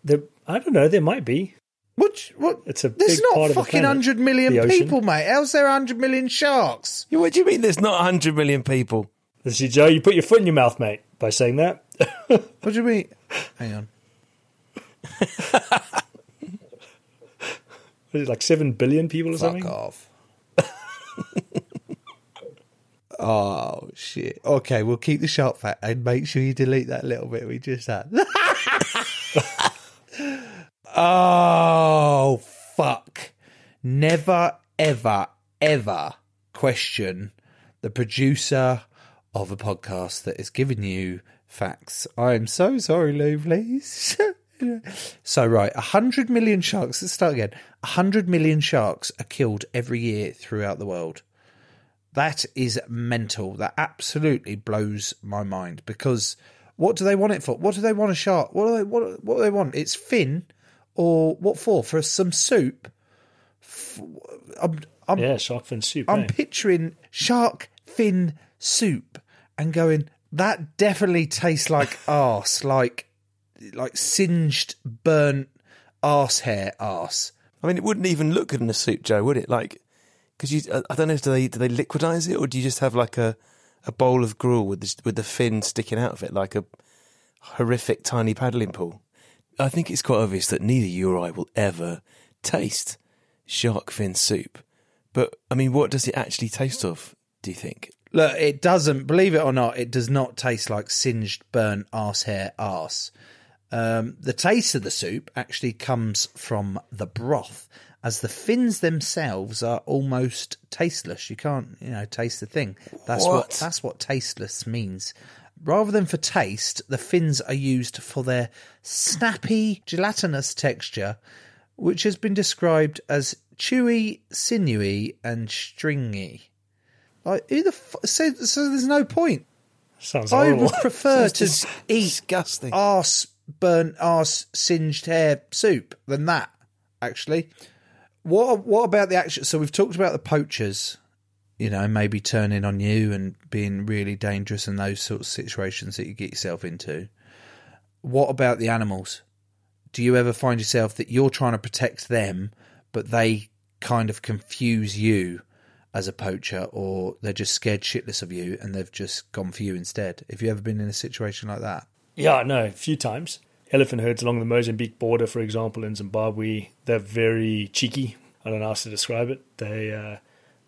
Speaker 6: There, I don't know. There might be.
Speaker 3: What? What?
Speaker 6: It's a
Speaker 3: There's
Speaker 6: big
Speaker 3: not
Speaker 6: part of the
Speaker 3: fucking
Speaker 6: planet,
Speaker 3: hundred million
Speaker 6: the ocean.
Speaker 3: people, mate. How's there hundred million sharks?
Speaker 2: What do you mean there's not 100 million people?
Speaker 6: See, Joe, you put your foot in your mouth, mate, by saying that. [laughs]
Speaker 3: What do you mean? Hang on.
Speaker 6: Was it like seven billion people or something?
Speaker 3: Fuck
Speaker 6: something?
Speaker 3: off. [laughs] oh shit. Okay, we'll keep the shark fact and make sure you delete that little bit we just had. [laughs] oh fuck. Never ever ever question the producer of a podcast that is giving you facts. I am so sorry, Lou, please. [laughs] [laughs] So right, a hundred million sharks. Let's start again. A hundred million sharks are killed every year throughout the world. That is mental. That absolutely blows my mind. Because what do they want it for? What do they want a shark? What do they what? What do they want? It's fin, or what for? For some soup. I'm, I'm,
Speaker 6: yeah, shark fin soup.
Speaker 3: I'm
Speaker 6: eh?
Speaker 3: picturing shark fin soup and going. That definitely tastes like [laughs] arse, like like singed, burnt arse hair arse.
Speaker 2: I mean, it wouldn't even look good in a soup, Joe, would it? Like, because you, I- don't know, do they do they liquidize it, or do you just have like a, a bowl of gruel with the, with the fin sticking out of it, like a horrific tiny paddling pool? I think it's quite obvious that neither you or I will ever taste shark fin soup. But I mean, what does it actually taste of? Do you think?
Speaker 3: Look, it doesn't. Believe it or not, it does not taste like singed, burnt arse hair arse. Um, the taste of the soup actually comes from the broth, as the fins themselves are almost tasteless. You can't, you know, taste the thing. That's what,
Speaker 2: What?
Speaker 3: that's what tasteless means. Rather than for taste, the fins are used for their snappy, gelatinous texture, which has been described as chewy, sinewy, and stringy. Like who the f- so, so there's no point.
Speaker 6: Sounds
Speaker 3: I
Speaker 6: horrible.
Speaker 3: would prefer [laughs]
Speaker 2: Sounds
Speaker 3: to
Speaker 2: dis-
Speaker 3: eat
Speaker 2: disgusting.
Speaker 3: arse burnt arse singed hair soup than that. Actually, what what about the action? So we've talked about the poachers, you know, maybe turning on you and being really dangerous and those sorts of situations that you get yourself into. What about the animals? Do you ever find yourself that you're trying to protect them, but they kind of confuse you as a poacher, or they're just scared shitless of you and they've just gone for you instead? Have you ever been in a situation like that?
Speaker 6: Yeah, no, a few times. Elephant herds along the Mozambique border, for example, in Zimbabwe, they're very cheeky. I don't know how to describe it. They uh,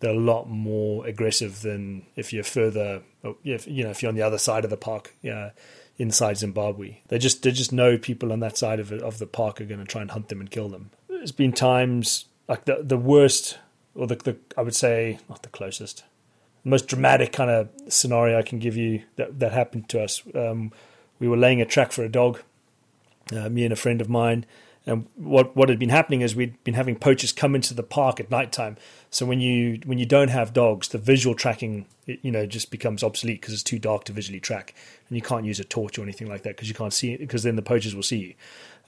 Speaker 6: they're a lot more aggressive than if you're further, oh, if, you know, if you're on the other side of the park, yeah, inside Zimbabwe. They just they just know people on that side of it, of the park are going to try and hunt them and kill them. There's been times like the the worst, or the, the I would say not the closest, the most dramatic kind of scenario I can give you that that happened to us. Um, we were laying a track for a dog, uh, me and a friend of mine. And what what had been happening is we'd been having poachers come into the park at night time. So when you when you don't have dogs, the visual tracking it, you know just becomes obsolete because it's too dark to visually track, and you can't use a torch or anything like that because you can't see it because then the poachers will see you.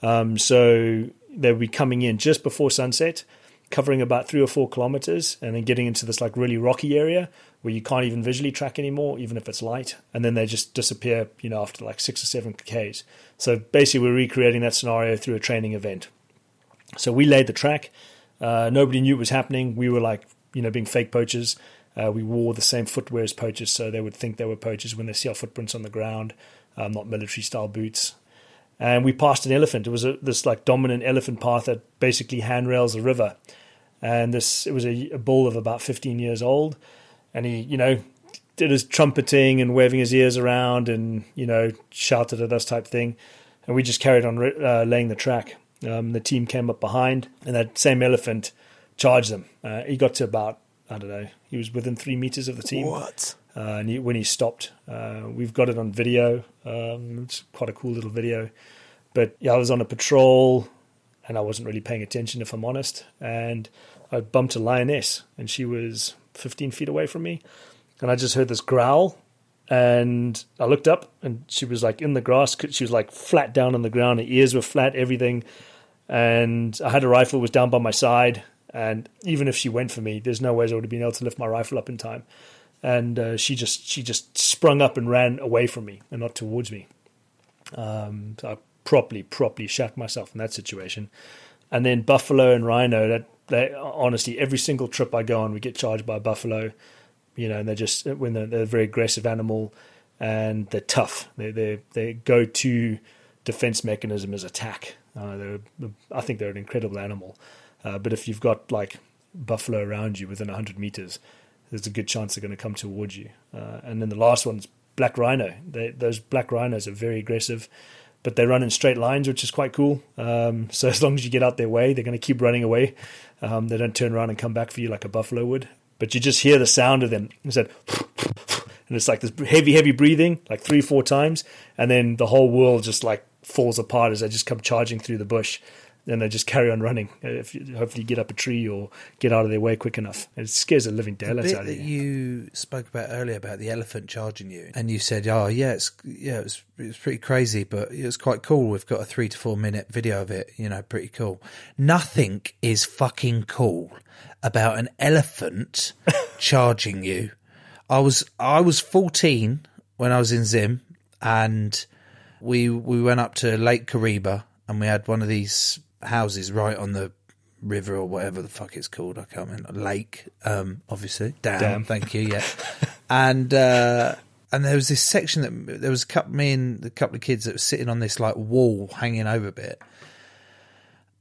Speaker 6: Um, so they would be coming in just before sunset, covering about three or four kilometers, and then getting into this like really rocky area where you can't even visually track anymore, even if it's light. And then they just disappear, you know, after like six or seven k's. So basically, we're recreating that scenario through a training event. So we laid the track. Uh, nobody knew it was happening. We were like, you know, being fake poachers. Uh, we wore the same footwear as poachers, so they would think they were poachers when they see our footprints on the ground, um, not military style boots. And we passed an elephant. It was a, this like dominant elephant path that basically handrails the river. And this it was a, a bull of about 15 years old, and he, you know, did his trumpeting and waving his ears around, and you know, shouted at us type thing. And we just carried on uh, laying the track. Um, the team came up behind, and that same elephant charged them. Uh, he got to about I don't know. He was within three meters of the team.
Speaker 2: What?
Speaker 6: Uh, and he, when he stopped, uh, we've got it on video. Um, it's quite a cool little video. But yeah, I was on a patrol, and I wasn't really paying attention, if I'm honest. And I bumped a lioness, and she was 15 feet away from me, and I just heard this growl. And I looked up, and she was like in the grass. She was like flat down on the ground. Her ears were flat, everything. And I had a rifle was down by my side, and even if she went for me, there's no ways I would have been able to lift my rifle up in time. And uh, she just she just sprung up and ran away from me and not towards me. Um, so I properly properly shat myself in that situation. And then buffalo and rhino. That they honestly every single trip I go on, we get charged by buffalo. You know, and they're just when they're, they're a very aggressive animal and they're tough. They they go to defense mechanism is attack. Uh, they're, I think they're an incredible animal. Uh, but if you've got like buffalo around you within 100 meters, there's a good chance they're going to come towards you. Uh, and then the last one's black rhino. They, those black rhinos are very aggressive, but they run in straight lines, which is quite cool. Um, [laughs] so as long as you get out their way, they're going to keep running away. Um, they don't turn around and come back for you like a buffalo would. But you just hear the sound of them. It's [laughs] and it's like this heavy, heavy breathing, like three, four times, and then the whole world just like falls apart as they just come charging through the bush. And they just carry on running. If you, hopefully, you get up a tree or get out of their way quick enough. It scares the living daylights out of
Speaker 3: that
Speaker 6: you.
Speaker 3: you spoke about earlier about the elephant charging you, and you said, "Oh, yeah, it's yeah, it was it was pretty crazy, but it was quite cool. We've got a three to four minute video of it. You know, pretty cool. Nothing is fucking cool about an elephant [laughs] charging you. I was I was fourteen when I was in Zim, and we we went up to Lake Kariba, and we had one of these houses right on the river or whatever the fuck it's called. I can't remember. Lake, um, obviously. Dam.
Speaker 6: Dam.
Speaker 3: Thank you. Yeah. [laughs] and uh, and there was this section that there was a couple me and a couple of kids that were sitting on this like wall hanging over a bit,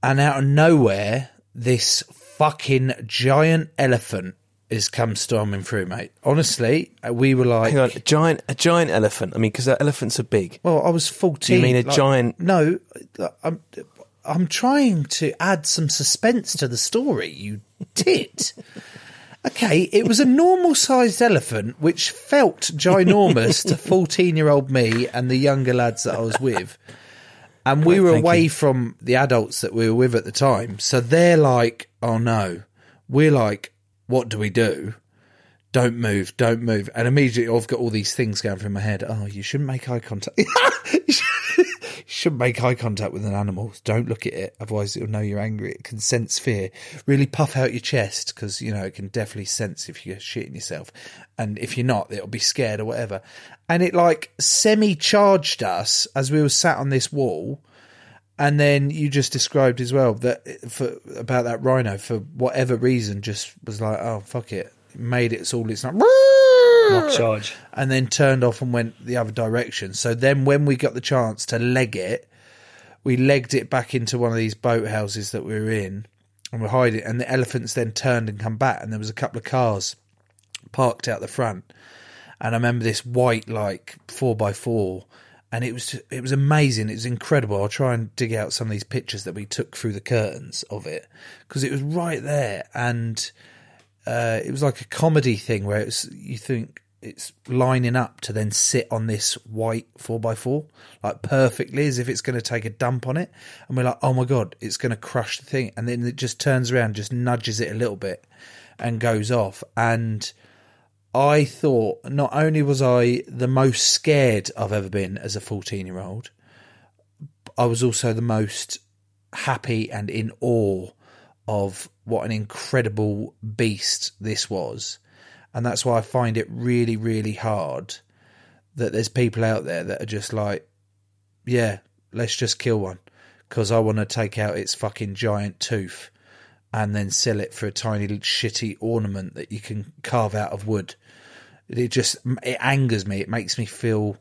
Speaker 3: and out of nowhere, this fucking giant elephant is come storming through, mate. Honestly, we were like,
Speaker 2: Hang on, a giant, a giant elephant. I mean, because elephants are big.
Speaker 3: Well, I was fourteen.
Speaker 2: You mean a
Speaker 3: like-
Speaker 2: giant?
Speaker 3: No, I'm, I'm trying to add some suspense to the story, you tit. Okay, it was a normal sized elephant which felt ginormous to [laughs] 14 year old me and the younger lads that I was with. And we were away
Speaker 7: you.
Speaker 3: from the adults that we were with at the time. So they're like, oh no. We're like, what do we do? Don't move, don't move. And immediately I've got all these things going through my head. Oh, you shouldn't make eye contact. [laughs] you shouldn't make eye contact with an animal. Don't look at it. Otherwise it'll know you're angry. It can sense fear. Really puff out your chest because, you know, it can definitely sense if you're shitting yourself. And if you're not, it'll be scared or whatever. And it like semi charged us as we were sat on this wall. And then you just described as well that eh, for about that rhino for whatever reason just was like, oh fuck it, made it all it's like [laughs]
Speaker 6: Mock charge.
Speaker 3: and then turned off and went the other direction. So then when we got the chance to leg it, we legged it back into one of these boathouses that we were in and we're hiding and the elephants then turned and come back and there was a couple of cars parked out the front. And I remember this white like four by four and it was it was amazing. It was incredible. I'll try and dig out some of these pictures that we took through the curtains of it because it was right there, and uh, it was like a comedy thing where it's you think it's lining up to then sit on this white four by four like perfectly as if it's going to take a dump on it, and we're like, oh my god, it's going to crush the thing, and then it just turns around, just nudges it a little bit, and goes off, and. I thought not only was I the most scared I've ever been as a 14 year old, I was also the most happy and in awe of what an incredible beast this was. And that's why I find it really, really hard that there's people out there that are just like, yeah, let's just kill one because I want to take out its fucking giant tooth and then sell it for a tiny shitty ornament that you can carve out of wood. It just it angers me. It makes me feel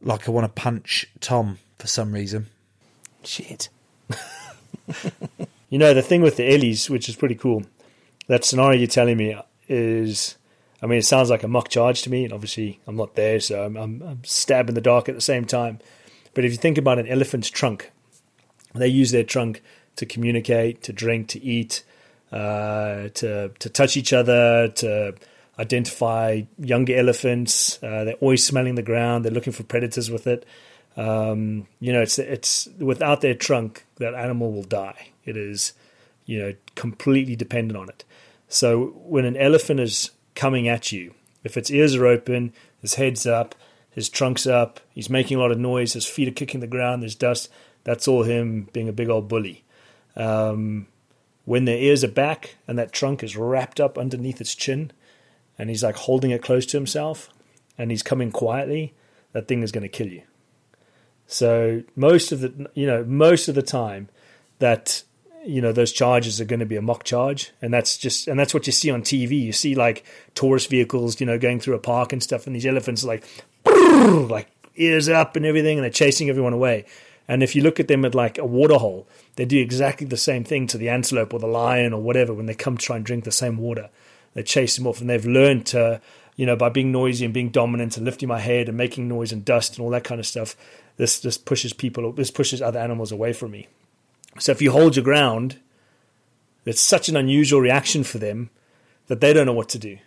Speaker 3: like I want to punch Tom for some reason.
Speaker 2: Shit. [laughs]
Speaker 6: You know, the thing with the Ellies, which is pretty cool, that scenario you're telling me is, I mean, it sounds like a mock charge to me, and obviously I'm not there, so I'm, I'm, I'm the dark at the same time. But if you think about an elephant's trunk, they use their trunk to communicate, to drink, to eat, uh, to to touch each other, to identify younger elephants. Uh, they're always smelling the ground. They're looking for predators with it. Um, you know, it's it's without their trunk, that animal will die. It is, you know, completely dependent on it. So when an elephant is coming at you, if its ears are open, his head's up, his trunk's up, he's making a lot of noise, his feet are kicking the ground, there's dust. That's all him being a big old bully. Um, when their ears are back and that trunk is wrapped up underneath its chin, and he's like holding it close to himself, and he's coming quietly, that thing is going to kill you. So most of the you know most of the time that you know those charges are going to be a mock charge, and that's just and that's what you see on TV. You see like tourist vehicles, you know, going through a park and stuff, and these elephants like like ears up and everything, and they're chasing everyone away. And if you look at them at like a water hole, they do exactly the same thing to the antelope or the lion or whatever when they come to try and drink the same water. They chase them off, and they've learned to, you know, by being noisy and being dominant and lifting my head and making noise and dust and all that kind of stuff. This this pushes people, this pushes other animals away from me. So if you hold your ground, it's such an unusual reaction for them that they don't know what to do.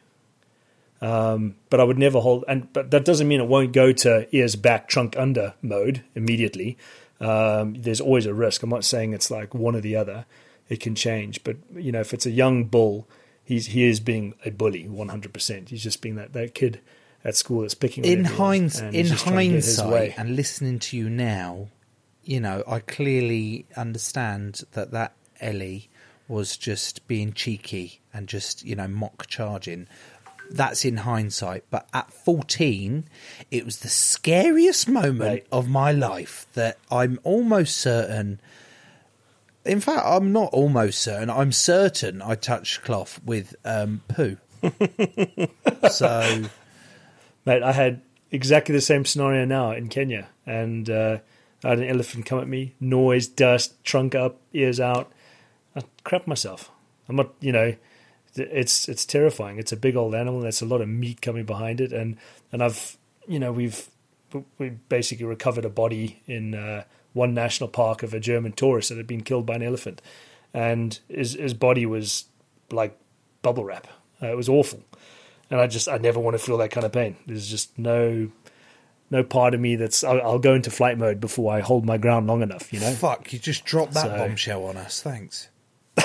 Speaker 6: Um, but I would never hold, and but that doesn't mean it won't go to ears back, trunk under mode immediately. Um, there's always a risk. I'm not saying it's like one or the other. It can change, but you know, if it's a young bull, he's he is being a bully 100. percent He's just being that that kid at school that's picking on
Speaker 3: in hinds, in
Speaker 6: he's just trying to get his way.
Speaker 3: hindsight and listening to you now, you know, I clearly understand that that Ellie was just being cheeky and just you know mock charging. That's in hindsight, but at fourteen, it was the scariest moment
Speaker 6: Right.
Speaker 3: of my life that I'm almost certain. In fact, I'm not almost certain. I'm certain I touched cloth with um, poo. [laughs] so
Speaker 6: Mate, I had exactly the same scenario now in Kenya, and uh, I had an elephant come at me, noise, dust, trunk up, ears out. I crap myself. I'm not, you know, it's it's terrifying. It's a big old animal. and There's a lot of meat coming behind it, and and I've, you know, we've we basically recovered a body in uh, one national park of a German tourist that had been killed by an elephant, and his his body was like bubble wrap. Uh, it was awful, and I just I never want to feel that kind of pain. There's just no no part of me that's I'll, I'll go into flight mode before I hold my ground long enough. You know,
Speaker 3: Fuck, you just dropped that
Speaker 6: So-
Speaker 3: bombshell on us. Thanks. [laughs]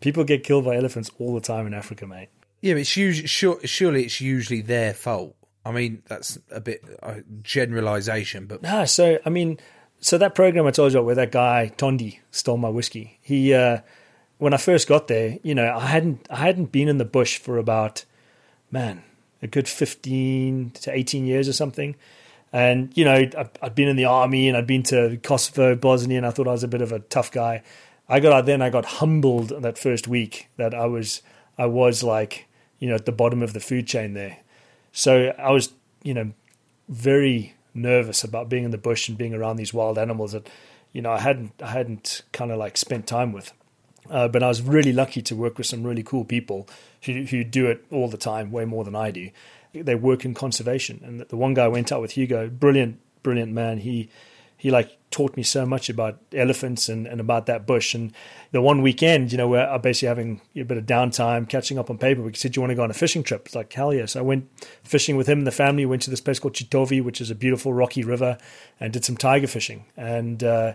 Speaker 6: people get killed by elephants all the time in Africa, mate.
Speaker 3: Yeah, but it's usually sure, surely it's usually their fault. I mean, that's a bit uh, generalization, but
Speaker 6: No, so I mean, so that program I told you about where that guy Tondi stole my whiskey. He, uh, when I first got there, you know, I hadn't I hadn't been in the bush for about, man, a good fifteen to eighteen years or something. And you know, I'd, I'd been in the army and I'd been to Kosovo, Bosnia, and I thought I was a bit of a tough guy. I got out I got humbled that first week that I was I was like you know at the bottom of the food chain there. So I was you know very nervous about being in the bush and being around these wild animals that you know I hadn't I hadn't kind of like spent time with. Uh, but I was really lucky to work with some really cool people who who do it all the time, way more than I do. They work in conservation, and the one guy I went out with Hugo, brilliant, brilliant man. He he like taught me so much about elephants and, and about that bush. And the one weekend, you know, where I'm basically having a bit of downtime, catching up on paper. We said, "Do you want to go on a fishing trip?" It's like hell yes. I went fishing with him and the family. Went to this place called Chitovi, which is a beautiful rocky river, and did some tiger fishing. And uh,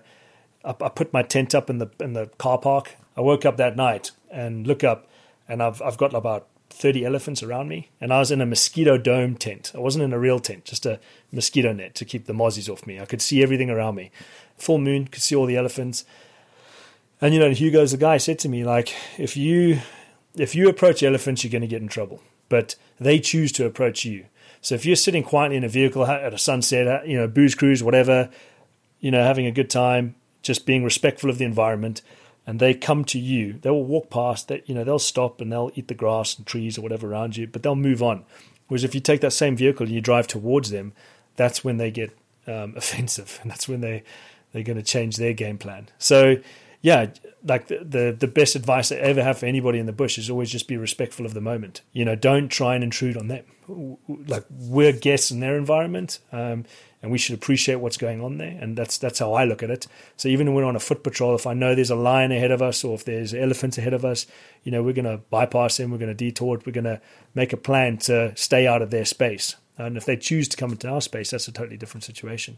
Speaker 6: I, I put my tent up in the in the car park. I woke up that night and look up, and I've I've got about thirty elephants around me, and I was in a mosquito dome tent. I wasn't in a real tent, just a mosquito net to keep the mozzies off me. I could see everything around me. Full moon, could see all the elephants. And you know, Hugo's the guy said to me like, if you if you approach elephants, you're going to get in trouble, but they choose to approach you. So if you're sitting quietly in a vehicle at a sunset, you know, booze cruise, whatever, you know, having a good time, just being respectful of the environment, and they come to you, they will walk past that, you know, they'll stop and they'll eat the grass and trees or whatever around you, but they'll move on. Whereas if you take that same vehicle and you drive towards them, that's when they get um, [laughs] offensive, and that's when they they're going to change their game plan. So, yeah, like the, the the best advice I ever have for anybody in the bush is always just be respectful of the moment. You know, don't try and intrude on them. Like we're guests in their environment, um, and we should appreciate what's going on there. And that's that's how I look at it. So even when we're on a foot patrol, if I know there's a lion ahead of us or if there's elephants ahead of us, you know, we're going to bypass them. We're going to detour. it, We're going to make a plan to stay out of their space. And if they choose to come into our space, that's a totally different situation.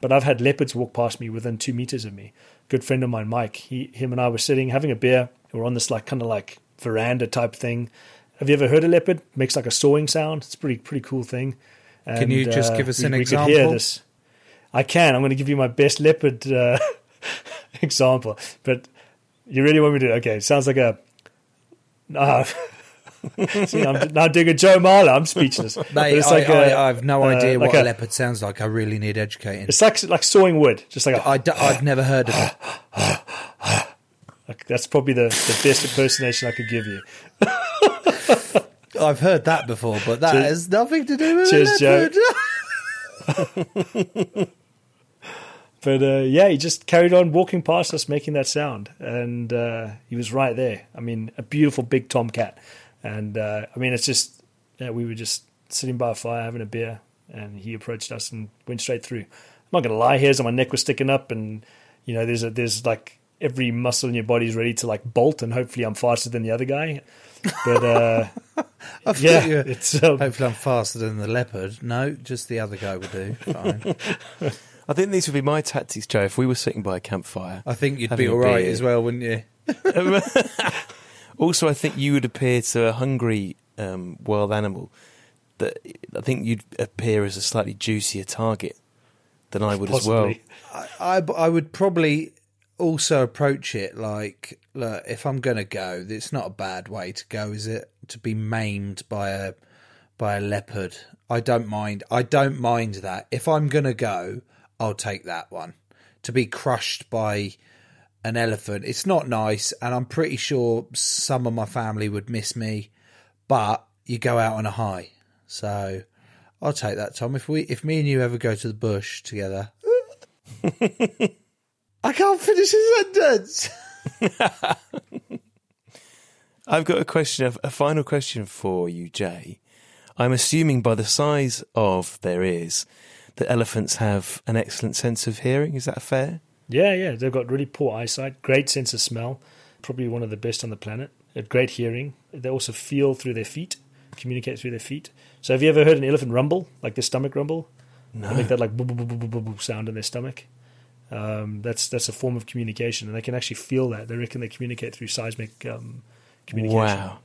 Speaker 6: But I've had leopards walk past me within two meters of me. Good friend of mine, Mike, he, him and I were sitting having a beer. We're on this like kind of like veranda type thing. Have you ever heard a leopard? It makes like a sawing sound. It's a pretty pretty cool thing.
Speaker 3: Can you just give us an
Speaker 6: we Could hear
Speaker 3: example?
Speaker 6: this. I can. I'm going to give you my best leopard uh, [laughs] example. But you really want me to? Okay, sounds like a. No. [laughs] See, I'm now doing a Joe Marler. I'm speechless. [laughs]
Speaker 3: Mate,
Speaker 6: it's
Speaker 3: I,
Speaker 6: like a-
Speaker 3: I, I have no
Speaker 6: uh,
Speaker 3: idea
Speaker 6: like
Speaker 3: what a,
Speaker 6: a-
Speaker 3: leopard sounds like. I really need educating.
Speaker 6: It's like like sawing wood, just like a,
Speaker 3: I, have never heard of it.
Speaker 6: that's probably the, the best impersonation I could give you.
Speaker 3: I've heard that before, but that
Speaker 6: Cheers.
Speaker 3: has nothing to do with
Speaker 6: Cheers,
Speaker 3: leopard. [laughs] [laughs]
Speaker 6: But uh, yeah, he just carried on walking past us, making that sound, and uh, he was right there. I mean, a beautiful big tomcat, and uh, I mean, it's just yeah, we were just sitting by a fire having a beer, and he approached us and went straight through. I'm not gonna lie, hairs on my neck were sticking up, and you know, there's a there's like every muscle in your body is ready to like bolt, and hopefully I'm faster than the other guy. But uh, [laughs] yeah,
Speaker 3: you
Speaker 6: it's um,
Speaker 3: hopefully I'm faster than the leopard. No, just the other guy will do. Fine. [laughs]
Speaker 2: I think these would be my tactics, Joe. If we were sitting by a campfire,
Speaker 3: I think you'd be all right
Speaker 2: beer.
Speaker 3: as well, wouldn't you? [laughs]
Speaker 2: also, I think you would appear to a hungry um, wild animal. That I think you'd appear as a slightly juicier target than I would as well.
Speaker 3: I, I, I would probably also approach it like, look, if I'm going to go, it's not a bad way to go, is it? To be maimed by a by a leopard. I don't mind. I don't mind that. If I'm going to go, I'll take that one. To be crushed by an elephant, it's not nice, and I'm pretty sure some of my family would miss me. But you go out on a high, so I'll take that, Tom. If we, if me and you ever go to the bush together, [laughs] I can't finish a sentence. [laughs]
Speaker 2: I've got a question, a, a final question for you, Jay. I'm assuming by the size of their ears that elephants have an excellent sense of hearing. Is that fair?
Speaker 6: Yeah, yeah. They've got really poor eyesight, great sense of smell, probably one of the best on the planet. At great hearing. They also feel through their feet, communicate through their feet. So have you ever heard an elephant rumble, like their stomach rumble?
Speaker 2: No.
Speaker 6: They make that like boo boo boo boo boo boo sound in their stomach. Um, that's that's a form of communication, and they can actually feel that. They reckon they communicate through seismic um, communication.
Speaker 2: Wow.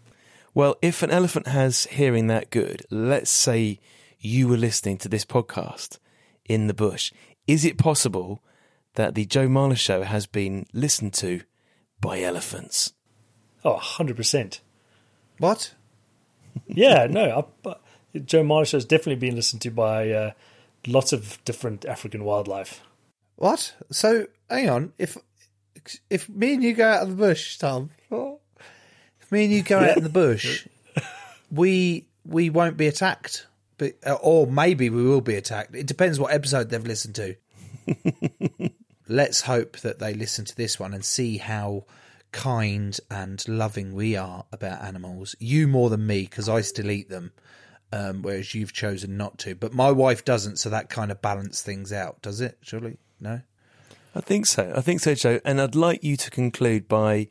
Speaker 2: Well, if an elephant has hearing that good, let's say you were listening to this podcast in the bush, is it possible that the Joe Marler show has been listened to by elephants?
Speaker 6: Oh, 100%.
Speaker 3: What?
Speaker 6: Yeah, no. I, Joe Marler show has definitely been listened to by uh, lots of different African wildlife.
Speaker 3: What? So hang on. If if me and you go out of the bush, Tom, if me and you go out in the bush, we we won't be attacked, but uh, or maybe we will be attacked. It depends what episode they've listened to. [laughs] Let's hope that they listen to this one and see how kind and loving we are about animals. You more than me because I still eat them. Um, whereas you've chosen not to, but my wife doesn't, so that kind of balance things out, does it? Surely, no.
Speaker 2: I think so. I think so, Joe. And I'd like you to conclude by,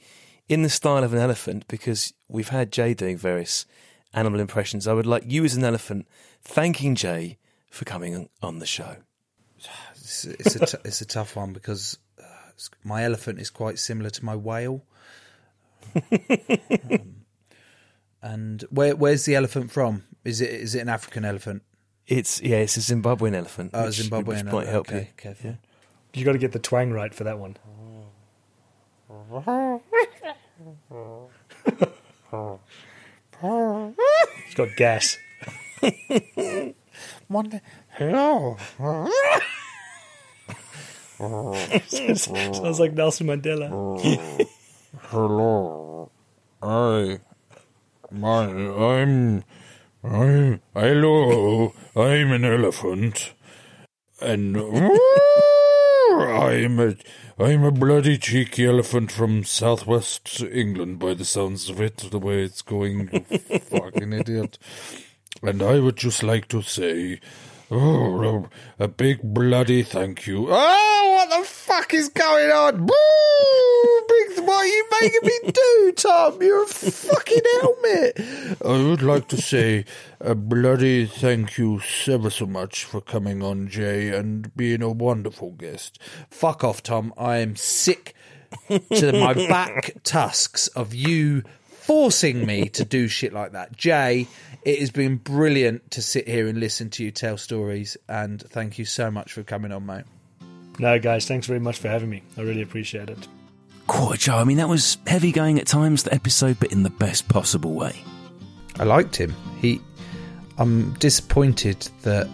Speaker 2: in the style of an elephant, because we've had Jay doing various animal impressions. I would like you, as an elephant, thanking Jay for coming on the show.
Speaker 3: It's, it's a t- it's a tough one because uh, my elephant is quite similar to my whale. [laughs] Um, and where where's the elephant from? Is it is it an African elephant?
Speaker 2: It's yeah, it's a Zimbabwean elephant.
Speaker 3: Oh,
Speaker 2: which-
Speaker 3: Zimbabwean.
Speaker 2: which might help
Speaker 3: okay,
Speaker 2: you.
Speaker 3: Careful.
Speaker 6: You got to get the twang right for that one. It's got gas.
Speaker 3: One, hello.
Speaker 6: Sounds like Nelson Mandela.
Speaker 8: Hello. I. My. I'm. I'm. Hello. I'm an elephant. And. I'm a. I'm a bloody cheeky elephant from southwest England by the sounds of it, the way it's going, you fucking idiot. And I would just like to say, oh, a big bloody thank you. Oh, what the fuck is going on? Boo! Big, what are you making me do, Tom? You're a fucking helmet. I would like to say a bloody thank you ever so much for coming on, Jay, and being a wonderful guest.
Speaker 3: Fuck off, Tom. I am sick to my back tusks of you forcing me to do shit like that. Jay, it has been brilliant to sit here and listen to you tell stories, and thank you so much for coming on, mate.
Speaker 6: No, guys, thanks very much for having me. I really appreciate it.
Speaker 7: Quarter Joe, I mean, that was heavy going at times, the episode, but in the best possible way.
Speaker 3: I liked him. He, I'm disappointed that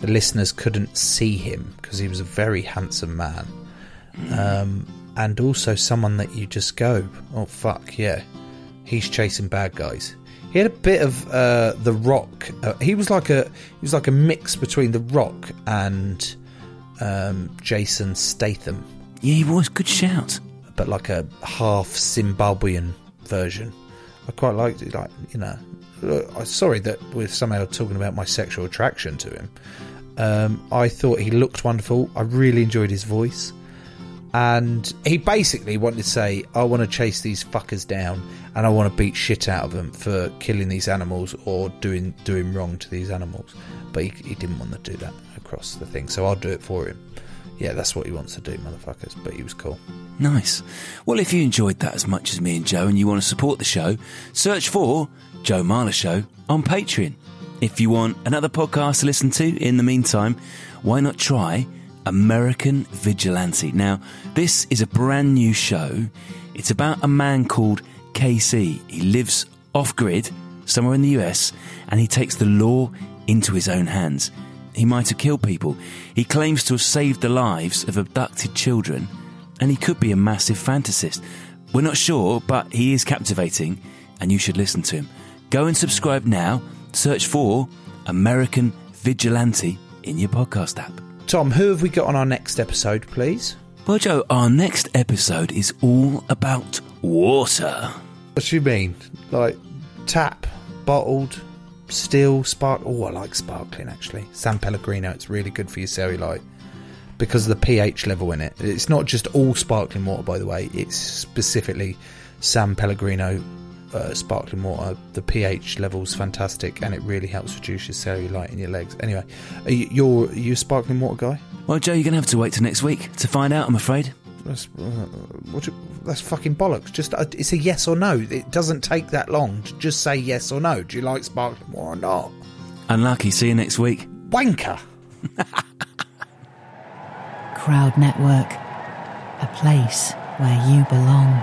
Speaker 3: the listeners couldn't see him because he was a very handsome man, um, and also someone that you just go, oh fuck yeah, he's chasing bad guys. He had a bit of uh, the Rock. Uh, he was like a he was like a mix between the Rock and um, Jason Statham.
Speaker 7: Yeah, he was. Good shout.
Speaker 3: But like a half Zimbabwean version. I quite liked it. Like you know, uh, I'm sorry that we're somehow talking about my sexual attraction to him. Um, I thought he looked wonderful. I really enjoyed his voice. And he basically wanted to say, I want to chase these fuckers down and I want to beat shit out of them for killing these animals or doing doing wrong to these animals. But he, he didn't want to do that across the thing, so I'll do it for him. Yeah, that's what he wants to do, motherfuckers. But he was cool.
Speaker 7: Nice. Well, if you enjoyed that as much as me and Joe and you want to support the show, search for Joe Marler Show on Patreon. If you want another podcast to listen to in the meantime, why not try American Vigilante? Now, this is a brand new show. It's about a man called KC. He lives off grid somewhere in the US and he takes the law into his own hands. He might have killed people. He claims to have saved the lives of abducted children and he could be a massive fantasist. We're not sure, but he is captivating and you should listen to him. Go and subscribe now. Search for American Vigilante in your podcast app.
Speaker 3: Tom, who have we got on our next episode, please?
Speaker 7: Well, Joe, our next episode is all about water.
Speaker 3: What do you mean? Like tap, bottled, still spark. Oh, I like sparkling actually. San Pellegrino, it's really good for your cellulite because of the pH level in it. It's not just all sparkling water, by the way. It's specifically San Pellegrino uh, sparkling water. The pH level's fantastic, and it really helps reduce your cellulite in your legs. Anyway, are you, you're are you a sparkling water guy?
Speaker 7: Well, Joe, you're going to have to wait till next week to find out, I'm afraid.
Speaker 3: That's, uh, what do- that's fucking bollocks. Just uh, it's a yes or no. It doesn't take that long to just say yes or no. Do you like sparkling water or not?
Speaker 7: Unlucky. See you next week.
Speaker 3: Wanker.
Speaker 9: Crowd Network, a place where you belong.